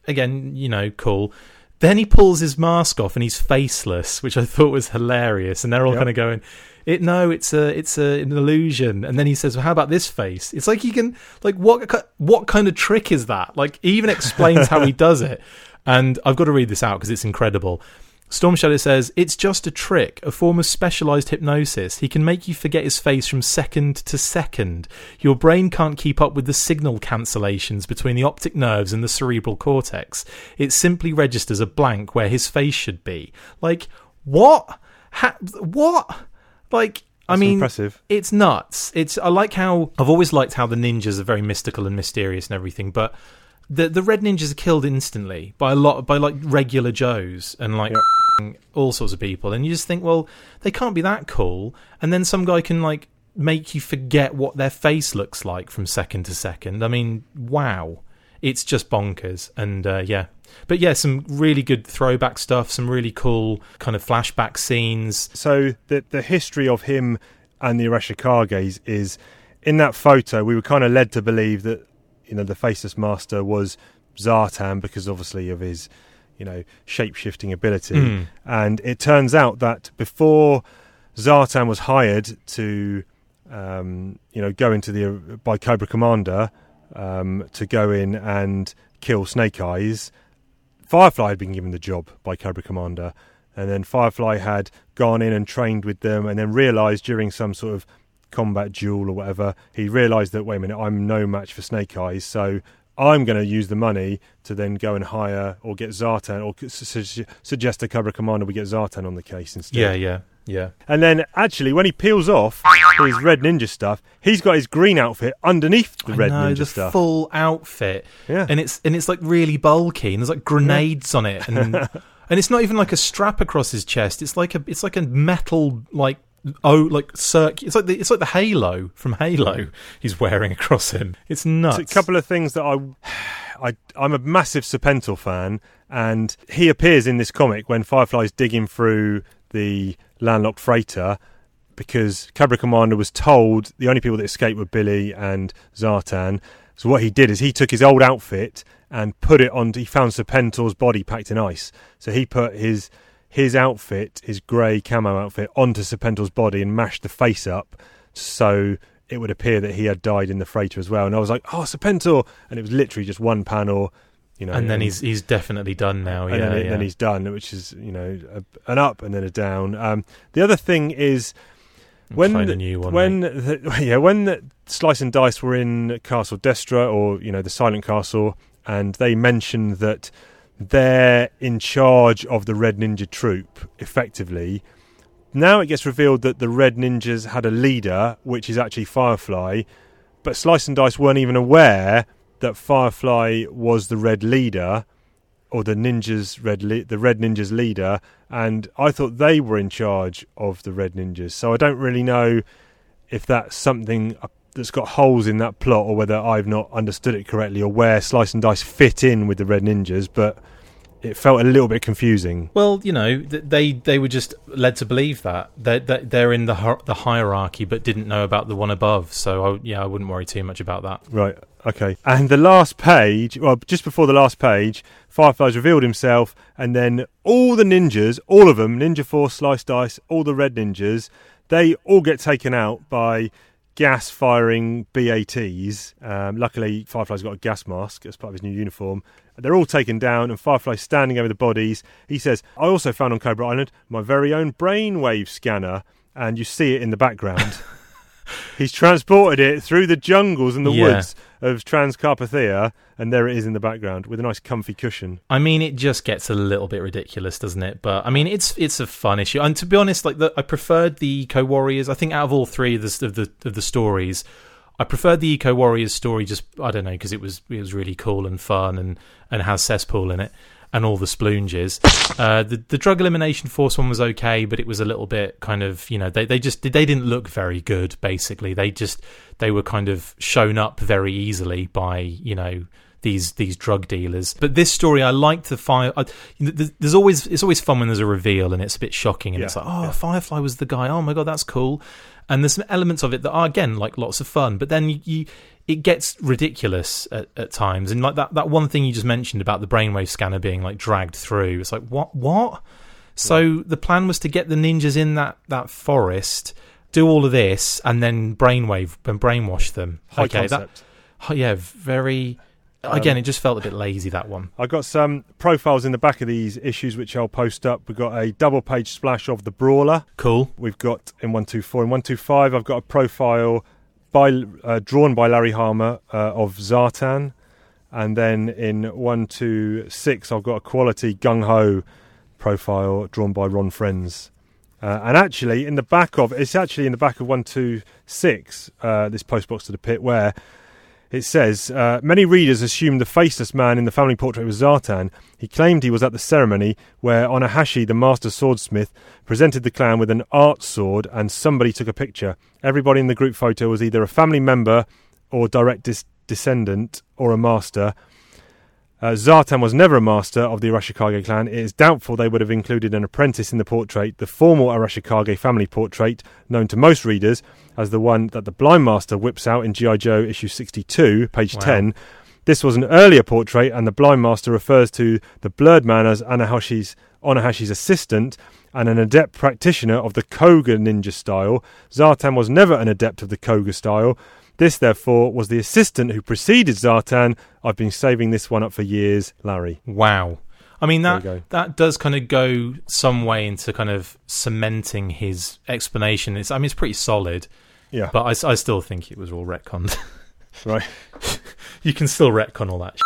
again, you know, cool. Then he pulls his mask off and he's faceless, which I thought was hilarious. And they're all Yep. kind of going, "It no, it's a, it's a, an illusion." And then he says, "Well, how about this face?" It's like he can, like, what, what kind of trick is that? Like, he even explains how he <laughs> does it. And I've got to read this out because it's incredible. Storm Shadow says, It's just a trick, a form of specialized hypnosis. He can make you forget his face from second to second. Your brain can't keep up with the signal cancellations between the optic nerves and the cerebral cortex. It simply registers a blank where his face should be. Like, what? Ha- what? Like, I mean, impressive. it's nuts. It's I like how I've always liked how the ninjas are very mystical and mysterious and everything, but the the red ninjas are killed instantly by a lot by like regular Joes and like all sorts of people, and you just think, well, they can't be that cool. And then some guy can like make you forget what their face looks like from second to second. I mean, wow, it's just bonkers. And uh, yeah, but yeah, some really good throwback stuff, some really cool kind of flashback scenes. So the the history of him and the Arashikages is in that photo. We were kind of led to believe that you know the Faceless Master was Zartan because obviously of his you know shape shifting ability, Mm. and it turns out that before Zartan was hired to um, you know go into the by Cobra Commander um, to go in and kill Snake Eyes. Firefly had been given the job by Cobra Commander, and then Firefly had gone in and trained with them, and then realised during some sort of combat duel or whatever, he realised that wait a minute, I'm no match for Snake Eyes, so I'm going to use the money to then go and hire or get Zartan or su- su- suggest to Cobra Commander we get Zartan on the case instead. Yeah, yeah, yeah. And then actually, when he peels off his red ninja stuff, he's got his green outfit underneath the I red know, ninja the stuff. full outfit. Yeah. and it's and it's like really bulky, and there's like grenades on it, and <laughs> and it's not even like a strap across his chest. It's like a it's like a metal like oh like circ. It's like the it's like the halo from Halo he's wearing across him. It's nuts. So a couple of things that I, I, I'm a massive Serpentor fan, and he appears in this comic when Firefly's digging through the landlocked freighter because Cobra Commander was told the only people that escaped were Billy and Zartan. So what he did is he took his old outfit and put it on. He found Serpentor's body packed in ice, so he put his his outfit, his grey camo outfit, onto Serpentor's body and mashed the face up so it would appear that he had died in the freighter as well. And I was like, oh, Serpentor! And it was literally just one panel, you know. and then he's he's definitely done now. and yeah, then, yeah. then he's done, which is you know a, an up and then a down. Um, the other thing is when the- one, when the, <laughs> yeah when the Slice and Dice were in Castle Destro or you know the Silent Castle, and they mentioned that they're in charge of the Red Ninja troop effectively. Now it gets revealed that the Red Ninjas had a leader, which is actually Firefly, but Slice and Dice weren't even aware that Firefly was the Red leader or the ninjas red le- the red ninjas leader and i thought they were in charge of the red ninjas so i don't really know if that's something uh, that's got holes in that plot or whether i've not understood it correctly or where slice and dice fit in with the red ninjas but it felt a little bit confusing Well, you know, they they were just led to believe that they're, they're in the the hierarchy, but didn't know about the one above. So, I, yeah, I wouldn't worry too much about that. Right. Okay. And the last page, well, just before the last page, Firefly's revealed himself, and then all the ninjas, all of them, Ninja Force, Slice Dice, all the red ninjas, they all get taken out by gas firing BATs. Um, luckily, Firefly's got a gas mask as part of his new uniform. They're all taken down, and Firefly's standing over the bodies. He says, I also found on Cobra Island my very own brainwave scanner, and you see it in the background. <laughs> He's transported it through the jungles and the Yeah. woods of Transcarpathia, and there it is in the background with a nice comfy cushion. I mean, it just gets a little bit ridiculous, doesn't it? But I mean, it's it's a fun issue. And to be honest, like the, I preferred the Eco Warriors. I think out of all three of the of the, of the stories, I preferred the Eco Warriors story. Just I don't know because it was it was really cool and fun and and has cesspool in it and all the splunges. Uh, the the drug elimination force one was okay, but it was a little bit kind of you know they they just they didn't look very good. Basically, they just they were kind of shown up very easily by you know these these drug dealers. But this story, I liked the fire. I, there's always it's always fun when there's a reveal and it's a bit shocking and Yeah, it's like oh Firefly was the guy. Oh my god, that's cool. And there's some elements of it that are again like lots of fun, but then you. you it gets ridiculous at, at times, and like that, that one thing you just mentioned about the brainwave scanner being like dragged through. It's like what, what? So the plan was to get the ninjas in that that forest, do all of this, and then brainwave and brainwash them. High okay, concept. that, yeah, very. Um, again, it just felt a bit lazy that one. I've got some profiles in the back of these issues which I'll post up. We've got a double page splash of the Brawler. Cool. We've got in 124 and 125, I've got a profile by uh, drawn by Larry Hama uh, of Zartan. And then in 126, I've got a quality gung ho profile drawn by Ron Frenz. Uh, and actually, in the back of it's actually in the back of 126, uh, this postbox to the pit, where it says uh, many readers assumed the faceless man in the family portrait was Zartan. He claimed he was at the ceremony where Onahashi, the master swordsmith, presented the clan with an art sword and somebody took a picture. Everybody in the group photo was either a family member or direct dis- descendant or a master. Uh, Zartan was never a master of the Arashikage clan. It is doubtful they would have included an apprentice in the portrait. The formal Arashikage family portrait, known to most readers as the one that the Blind Master whips out in G.I. Joe issue 62, page Wow. 10. This was an earlier portrait, and the Blind Master refers to the Blurred Man as Anahashi's, Onahashi's assistant and an adept practitioner of the Koga ninja style. Zartan was never an adept of the Koga style. This, therefore, was the assistant who preceded Zartan. I've been saving this one up for years, Larry. Wow. I mean that that does kind of go some way into kind of cementing his explanation. It's I mean it's pretty solid. Yeah. But I still think it was all retconned. <laughs> Right. you can still retcon all that.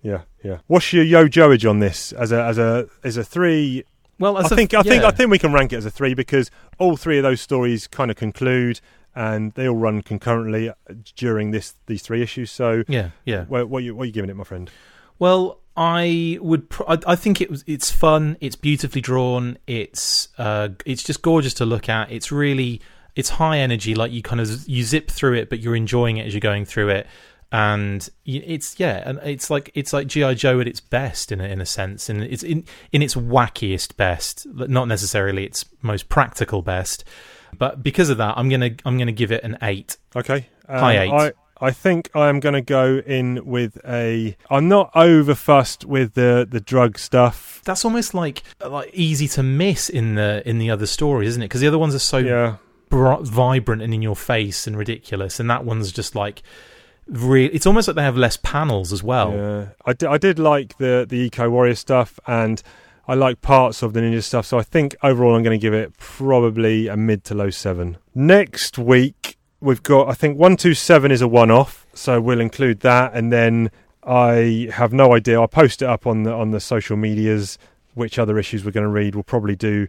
Yeah, yeah. What's your yo joage on this as a as a as a three? Well, as I a- think I think. I think we can rank it as a three because all three of those stories kind of conclude and they all run concurrently uh, during this these three issues. So Yeah, yeah. What, what you what are you giving it, my friend? Well, I would. Pr- I, I think it was. It's fun. It's beautifully drawn. It's. Uh, it's just gorgeous to look at. It's really. It's high energy. Like you kind of you zip through it, but you're enjoying it as you're going through it. And it's yeah, and it's like it's like GI Joe at its best in a, in a sense, and it's in in its wackiest best, but not necessarily its most practical best, but because of that, I'm gonna I'm gonna give it an eight. Okay, Um, high eight. I I think I am going to go in with a. I'm not over fussed with the the drug stuff. That's almost like like easy to miss in the in the other stories, isn't it? Because the other ones are so Yeah. Vibrant and in your face and ridiculous, and that one's just like real. It's almost like they have less panels as well. Yeah, I did, I did like the the eco warrior stuff, and I like parts of the ninja stuff. So I think overall, I'm going to give it probably a mid to low seven. Next week we've got I think one two seven is a one off, so we'll include that, and then I have no idea. I'll post it up on the on the social medias. Which other issues we're going to read? We'll probably do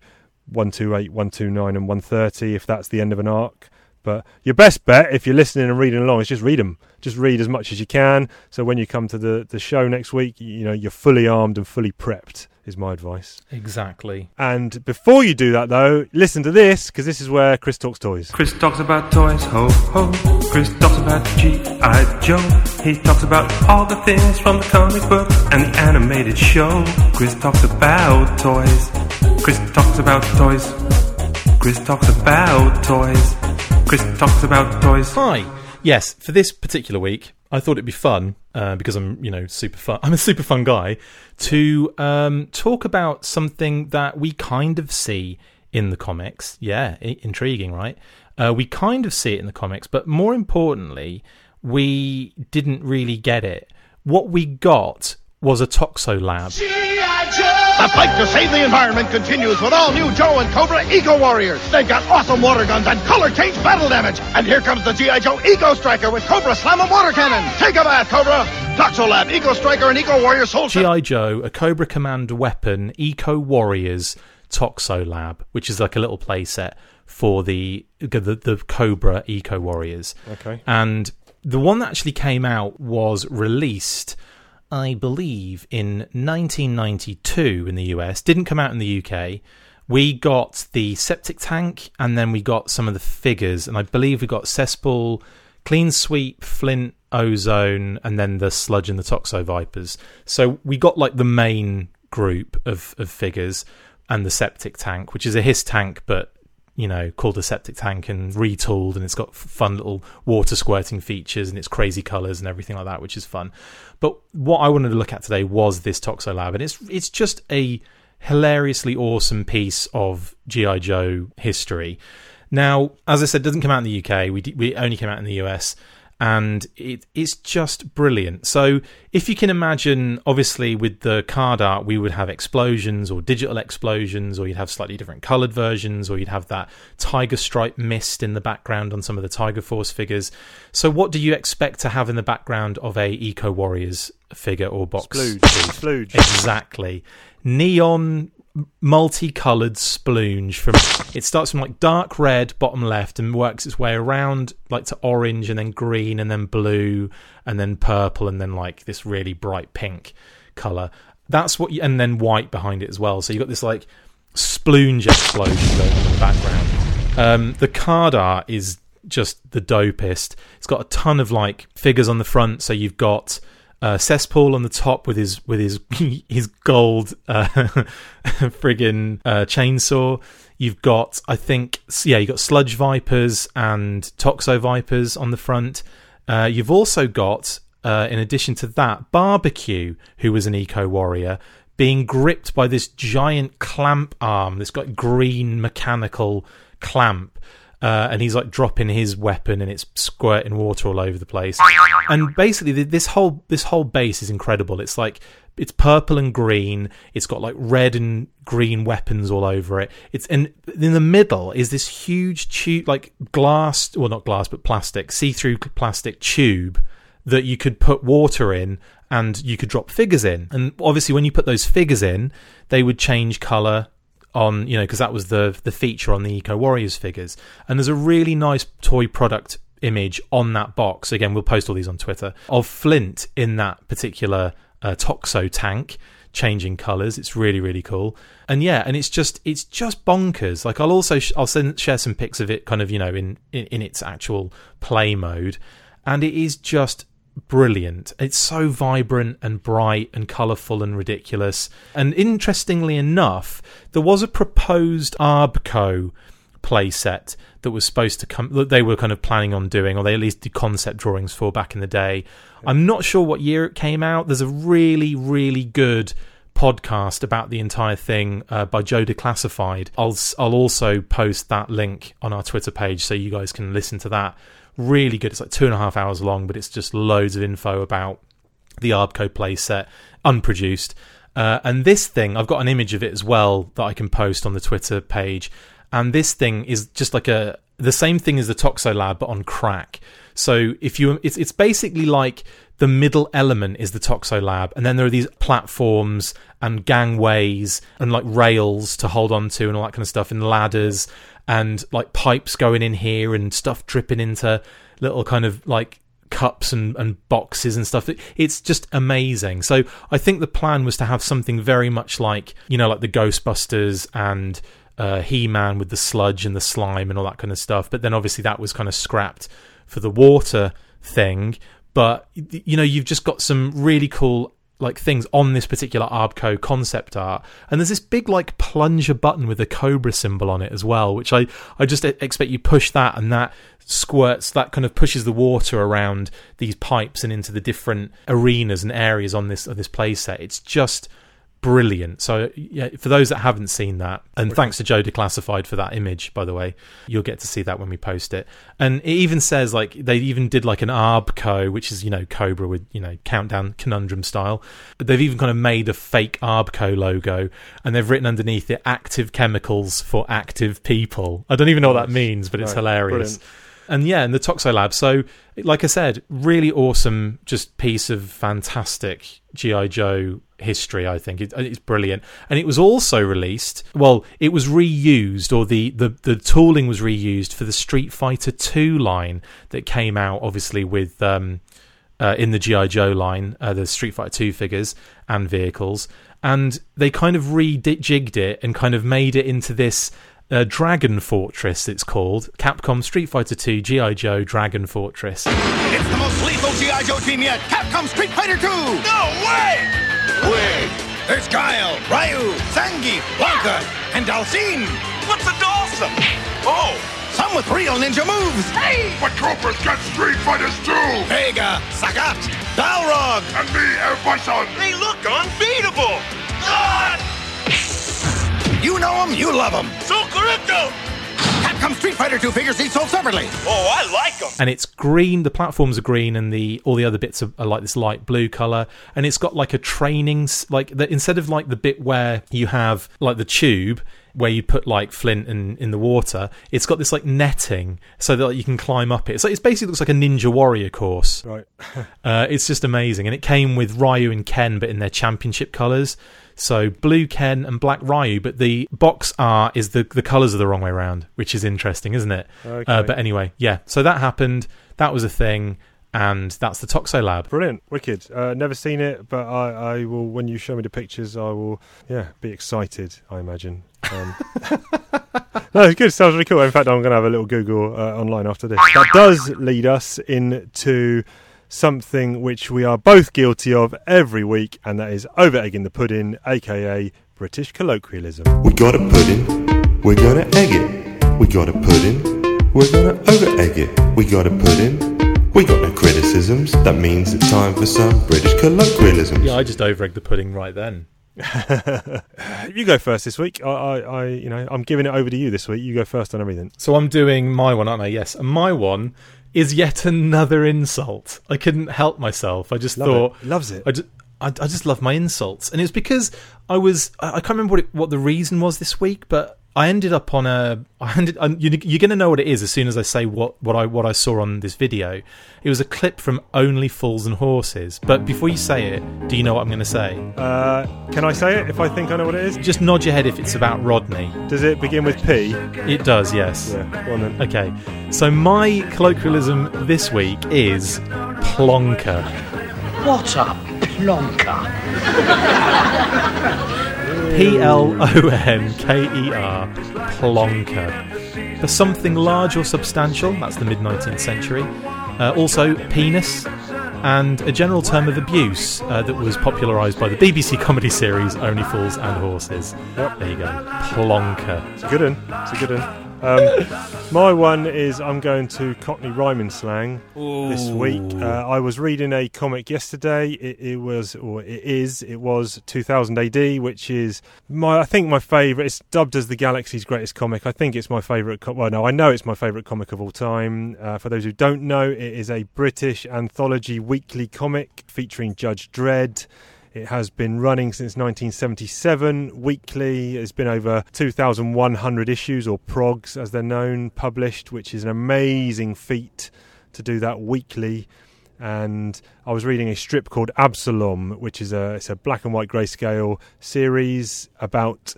128, 129, and 130 if that's the end of an arc. But your best bet, if you're listening and reading along, is just read them. Just read as much as you can. So when you come to the, the show next week, you know you're fully armed and fully prepped. Is my advice. Exactly. And before you do that, though, listen to this because this is where Chris talks toys. Chris talks about toys, ho ho. Chris talks about G.I. Joe. He talks about all the things from the comic book and the animated show. Chris talks about toys. Chris talks about toys. Chris talks about toys. Chris talks about toys. Hi. Yes, for this particular week, I thought it'd be fun uh, because I'm, you know, super fun. <laughs> I'm a super fun guy to um, talk about something that we kind of see in the comics. Yeah, I- intriguing, right? Uh, we kind of see it in the comics, but more importantly, we didn't really get it. What we got was a Toxo lab. The fight to save the environment continues with all new Joe and Cobra Eco Warriors. They've got awesome water guns and color change battle damage. And here comes the G.I. Joe Eco Striker with Cobra Slam and Water Cannon. Take a bath, Cobra. Toxolab, Eco Striker, and Eco Warrior Soul GI Joe, a Cobra Command weapon, Eco Warriors Toxo Lab, which is like a little playset for the, the the Cobra Eco Warriors. Okay. And the one that actually came out was released, I believe, in 1992 in the US. Didn't come out in the UK. We got the septic tank, and then we got some of the figures, and I believe we got cesspool, clean sweep, flint, ozone, and then the sludge and the toxo vipers. So we got like the main group of, of figures, and the septic tank, which is a his tank, but you know, called a septic tank and retooled, and it's got fun little water squirting features and it's crazy colors and everything like that, which is fun. But what I wanted to look at today was this Toxo Lab, and it's it's just a hilariously awesome piece of GI Joe history. Now, as I said, doesn't come out in the UK. We d- we only came out in the US, and it, it's just brilliant. So, if you can imagine, obviously, with the card art, we would have explosions or digital explosions, or you'd have slightly different coloured versions, or you'd have that tiger stripe mist in the background on some of the Tiger Force figures. So, what do you expect to have in the background of a Eco Warriors figure or box? Splooge. Exactly. Neon multicolored splooge from it starts from like dark red bottom left and works its way around like to orange and then green and then blue and then purple and then like this really bright pink color. That's what you, and then white behind it as well. So you've got this like splooge explosion going in the background. Um, the card art is just the dopest. It's got a ton of like figures on the front. So you've got uh, cesspool on the top with his with his <laughs> his gold uh, <laughs> friggin' uh, chainsaw. You've got, I think, yeah, you've got sludge vipers and toxo vipers on the front. Uh, you've also got, uh, in addition to that, barbecue, who was an eco warrior, being gripped by this giant clamp arm, that's got green mechanical clamp uh, and he's like dropping his weapon and it's squirting water all over the place. And basically, this whole this whole base is incredible. It's like it's purple and green. It's got like red and green weapons all over it. It's and in the middle is this huge tube, like glass, well not glass, but plastic, see-through plastic tube that you could put water in and you could drop figures in. And obviously, when you put those figures in, they would change color on you know because that was the the feature on the Eco Warriors figures, and there's a really nice toy product image on that box. Again, we'll post all these on Twitter of Flint in that particular uh, Toxo tank changing colors. It's really really cool. And yeah and it's just it's just bonkers. Like i'll also sh- i'll send, share some pics of it kind of you know in, in in its actual play mode. And it is just brilliant. It's so vibrant and bright and colourful and ridiculous. And interestingly enough, there was a proposed Arbco playset that was supposed to come that they were kind of planning on doing or they at least did concept drawings for back in the day. I'm not sure what year it came out. There's a really really good podcast about the entire thing uh, by Joe Declassified. I'll I'll also post that link on our Twitter page so you guys can listen to that really good. It's like two and a half hours long, but it's just loads of info about the Arbco playset, unproduced. Uh, and this thing, I've got an image of it as well that I can post on the Twitter page. And this thing is just like a the same thing as the Toxo Lab, but on crack. So if you, it's it's basically like the middle element is the Toxo Lab, and then there are these platforms and gangways and like rails to hold on to and all that kind of stuff, and ladders and like pipes going in here and stuff dripping into little kind of like cups and, and boxes and stuff. It's just amazing. So I think the plan was to have something very much like, you know, like the Ghostbusters and uh, He Man with the sludge and the slime and all that kind of stuff. But then obviously that was kind of scrapped for the water thing. But, you know, you've just got some really cool like things on this particular Arbco concept art. And there's this big like plunger button with a cobra symbol on it as well, which I, I just expect you push that and that squirts that kind of pushes the water around these pipes and into the different arenas and areas on this on this playset. It's just brilliant. So yeah, for those that haven't seen that, and thanks to Joe Declassified for that image, by the way, you'll get to see that when we post it. And it even says like they even did like an Arbco, which is you know Cobra with you know countdown conundrum style. But They've even kind of made a fake Arbco logo, and they've written underneath it "active chemicals for active people." I don't even know what that means, but it's hilarious. brilliant. And yeah, and the Toxo Lab. So, like I said, really awesome, just piece of fantastic GI Joe history. I think it, it's brilliant, and it was also released. Well, it was reused, or the the the tooling was reused for the Street Fighter Two line that came out, obviously with. Um, uh, in the GI Joe line, uh, the Street Fighter Two figures and vehicles, and they kind of rejigged it and kind of made it into this uh, Dragon Fortress. It's called Capcom Street Fighter Two GI Joe Dragon Fortress. It's the most lethal G.I. Joe team yet! Capcom Street Fighter 2! No way! Wait! There's Guile, Ryu, Zangief, Blanka, and Dhalsim! What's a Dawson? Oh! Some with real ninja moves! Hey! But Troopers got Street Fighters too! Vega, Sagat, Balrog! And me, M. Bison! They look unbeatable! God! You know them, you love them! So correcto! Capcom come Street Fighter 2 figures each sold separately. Oh, I like them. and it's green. The platforms are green, and the all the other bits are, are like this light blue color. And it's got like a training, like the, instead of like the bit where you have like the tube where you put like flint in, in the water, it's got this like netting so that like, you can climb up it. So it basically looks like a Ninja Warrior course. Right. <laughs> Uh, it's just amazing, and it came with Ryu and Ken, but in their championship colors. So blue Ken and black Ryu, but the box art is the the colors are the wrong way around, which is interesting, isn't it? Okay. Uh, but anyway, yeah. So that happened. That was a thing, and that's the Toxo Lab. Brilliant, wicked. Uh, never seen it, but I, I will. When you show me the pictures, I will. Yeah, be excited. I imagine. Um, <laughs> no, it's good. Sounds really cool. In fact, I'm going to have a little Google uh, online after this. That does lead us into something which we are both guilty of every week, and that is over egging the pudding, aka British colloquialism. We got a pudding, we're gonna egg it. We got a pudding, we're gonna over egg it. We got a pudding, we got no criticisms. That means it's time for some British colloquialisms. Yeah, I just over the pudding right then. <laughs> you go first this week. I, I, I, you know, I'm giving it over to you this week. You go first on everything. So I'm doing my one, aren't I? Yes, and my one is yet another insult. I couldn't help myself. I just Love thought it. Loves it. I just, I, I just love my insults, and it's because I was I, I can't remember what it, what the reason was this week, but I ended up on a I ended you, you're going to know what it is as soon as I say what what I what I saw on this video. It was a clip from Only Fools and Horses. But before you say it, do you know what I'm going to say? Uh, can I say it if I think I know what it is? Just nod your head if it's about Rodney. Does it begin with P? It does, yes. Yeah, go on then. Okay, so my colloquialism this week is plonker. What a plonker. <laughs> P L O N K E R, plonker. For something large or substantial, that's the mid 19th century. Uh, also, penis, and a general term of abuse uh, that was popularised by the BBC comedy series Only Fools and Horses. Yep. There you go. Plonker. It's a good one. It's a good one. Um, my one is I'm going to Cockney rhyming slang this week. Uh, I was reading a comic yesterday. It, it was, or it is, it was 2000 AD, which is my, I think my favourite. It's dubbed as the galaxy's greatest comic. I think it's my favourite. Co- well, no, I know it's my favourite comic of all time. Uh, for those who don't know, it is a British anthology weekly comic featuring Judge Dredd. It has been running since 1977 weekly. It's been over 2,100 issues, or progs as they're known, published, which is an amazing feat to do that weekly. And I was reading a strip called Absalom, which is a it's a black and white grayscale series about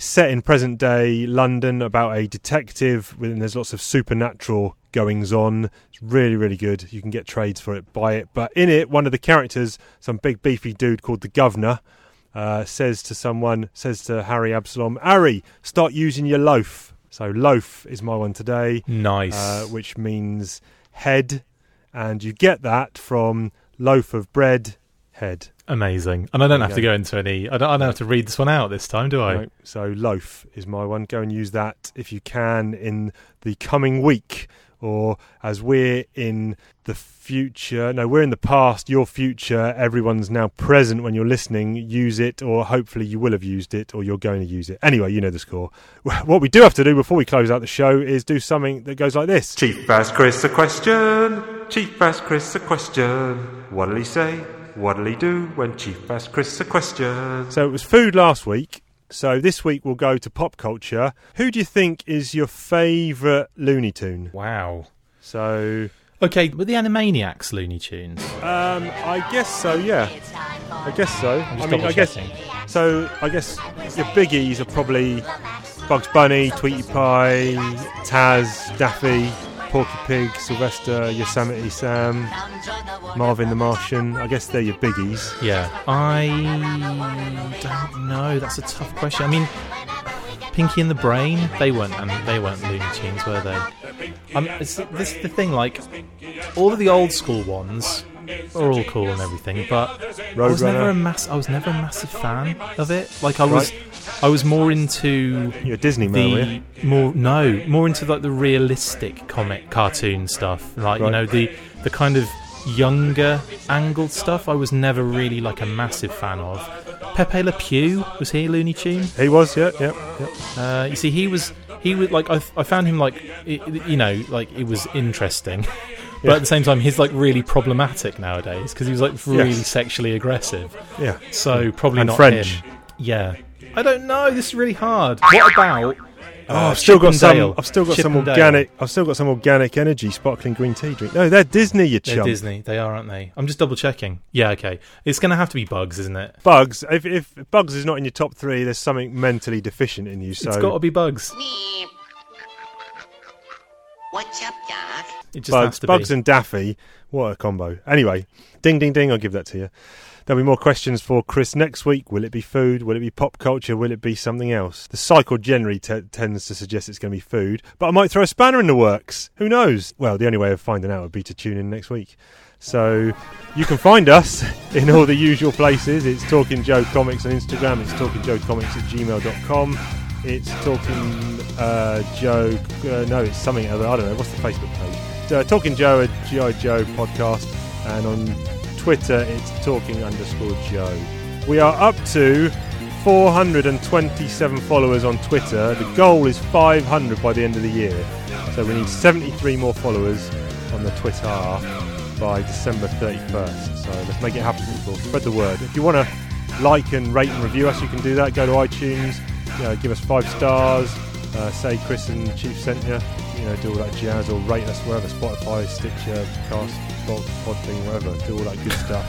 set in present day London about a detective. And there's lots of supernatural goings on. It's really, really good. You can get trades for it, buy it. But in it, one of the characters, some big beefy dude called the Governor, uh, says to someone, says to Harry Absalom, Harry, start using your loaf. So loaf is my one today. Nice. Uh, which means head, and you get that from loaf of bread, head. Amazing. And I don't have you to go. go into any. I don't, I don't have to read this one out this time, do I? Right, so loaf is my one. Go and use that if you can in the coming week, or as we're in the future. No, we're in the past. Your future. Everyone's now present when you're listening. Use it, or hopefully you will have used it, or you're going to use it. Anyway, you know the score. <laughs> What we do have to do before we close out the show is do something that goes like this. Chief asked Chris a question. Chief asked Chris a question. What'll he say? What'll he do when Chief asked Chris a question? So it was food last week. So this week we'll go to pop culture. Who do you think is your favourite Looney Tune? Wow. So Okay, but the Animaniacs Looney Tunes. Um, I guess so. Yeah, I guess so. I'm I just mean, I guess double-checking. so. I guess your biggies are probably Bugs Bunny, Tweety Pie, Taz, Daffy, Porky Pig, Sylvester, Yosemite Sam, Marvin the Martian. I guess they're your biggies. Yeah, I don't know. That's a tough question. I mean, Pinky and the Brain, they weren't, and they weren't Looney Tunes, were they? Um, it's, this is the thing. Like, all of the old school ones are all cool and everything, but I was never a mass. I was never a massive fan of it. Like, I was, Right. I was more into You're Disney the more no more into like the realistic comic cartoon stuff like you know the the kind of younger angled stuff i was never really like a massive fan of pepe le pew was he a looney tune He was, yeah, yeah, yeah. uh, you see he was he was like I, I found him like i- you know like it was interesting, <laughs> but at the same time he's like really problematic nowadays because he was like really Yes. sexually aggressive. Yeah. So probably And not French. him. Yeah. I don't know. This is really hard. What about? Oh, uh, I've still got some. I've still got some organic. I've still got some organic energy sparkling green tea drink. No, they're Disney. You chump. They're. Disney. They are, aren't they? I'm just double checking. Yeah. Okay. It's going to have to be Bugs, isn't it? Bugs. If, if Bugs is not in your top three, there's something mentally deficient in you. So It's got to be Bugs. What's up, Doc? It just Bugs, has to Bugs be. and Daffy. What a combo. Anyway, ding, ding, ding. I'll give that to you. There'll be more questions for Chris next week. Will it be food? Will it be pop culture? Will it be something else? The cycle generally t- tends to suggest it's going to be food, but I might throw a spanner in the works. Who knows? Well, the only way of finding out would be to tune in next week. So you can find us <laughs> in all the usual places. It's Talking Joe Comics on Instagram. It's Talking Joe Comics at gmail.com. It's Talking uh, Joe. Uh, no, it's something other. I don't know. What's the Facebook page? Uh, Talking Joe at GI Joe podcast, and on Twitter it's Talking underscore Joe. We are up to 427 followers on Twitter. The goal is 500 by the end of the year. So we need 73 more followers on the Twitter by December 31st. So let's make it happen, people. Spread the word. If you want to like and rate and review us, you can do that. Go to iTunes, you know, give us five stars, uh, say Chris and Chief sent you, you know, do all that jazz, or rate us wherever Spotify, Stitcher, Cast, Pod, Podbean, wherever. Do all that good stuff.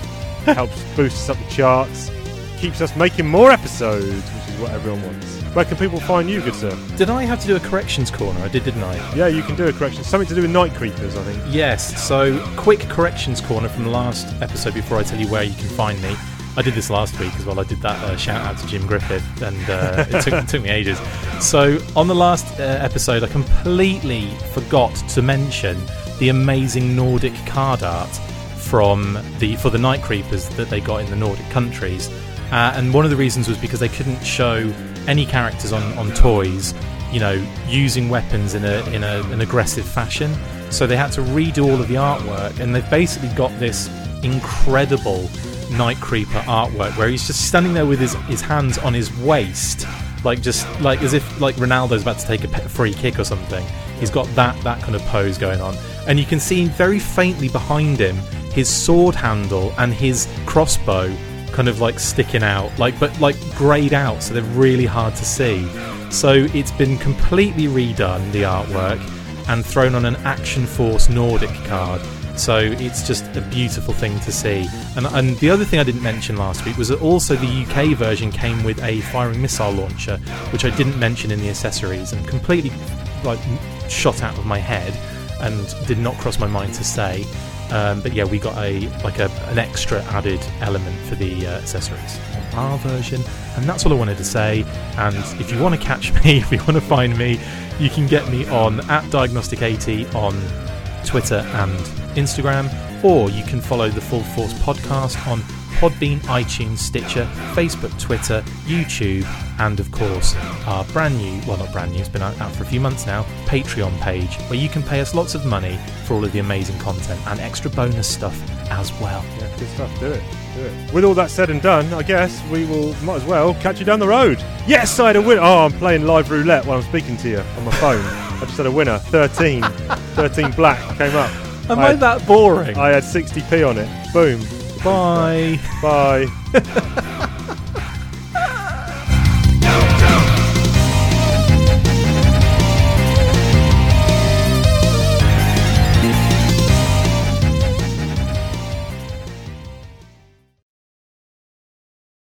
Helps boost us up the charts, keeps us making more episodes, which is what everyone wants. Where can people find you, good sir? Did I have to do a corrections corner? I did, didn't I? Yeah, you can do a correction. Something to do with night creepers, I think. Yes. So, quick corrections corner from the last episode before I tell you where you can find me. I did this last week as well. I did that uh, shout out to Jim Griffith, and uh, <laughs> it, took, it took me ages. So, on the last uh, episode, I completely forgot to mention the amazing Nordic card art from the for the Night Creepers that they got in the Nordic countries. Uh, and one of the reasons was because they couldn't show any characters on, on toys, you know, using weapons in a in a, an aggressive fashion. So they had to redo all of the artwork, and they've basically got this incredible Night Creeper artwork where he's just standing there with his, his hands on his waist, like just like as if like Ronaldo's about to take a free kick or something. He's got that that kind of pose going on, and you can see very faintly behind him his sword handle and his crossbow kind of like sticking out, like but like greyed out, so they're really hard to see. So it's been completely redone the artwork and thrown on an Action Force Nordic card. So it's just a beautiful thing to see. And, and the other thing I didn't mention last week was that also the UK version came with a firing missile launcher, which I didn't mention in the accessories and completely like shot out of my head and did not cross my mind to say. Um, but yeah, we got a like a, an extra added element for the uh, accessories on our version, and that's all I wanted to say. And if you want to catch <laughs> me, if you want to find me, you can get me on at Diagnostic80 on Twitter and Instagram, or you can follow the Full Force podcast on Podbean, iTunes, Stitcher, Facebook, Twitter, YouTube, and of course our brand new, well not brand new, it's been out, for a few months now, Patreon page where you can pay us lots of money for all of the amazing content and extra bonus stuff as well. Yeah, good stuff. Do it. Do it. With all that said and done, I guess we will might as well catch you down the road. Yes, I had a winner. Oh, I'm playing live roulette while I'm speaking to you on my phone. I just had a winner. 13. 13 black came up. Am I I had- that boring? I had 60p on it. Boom. Bye. Bye.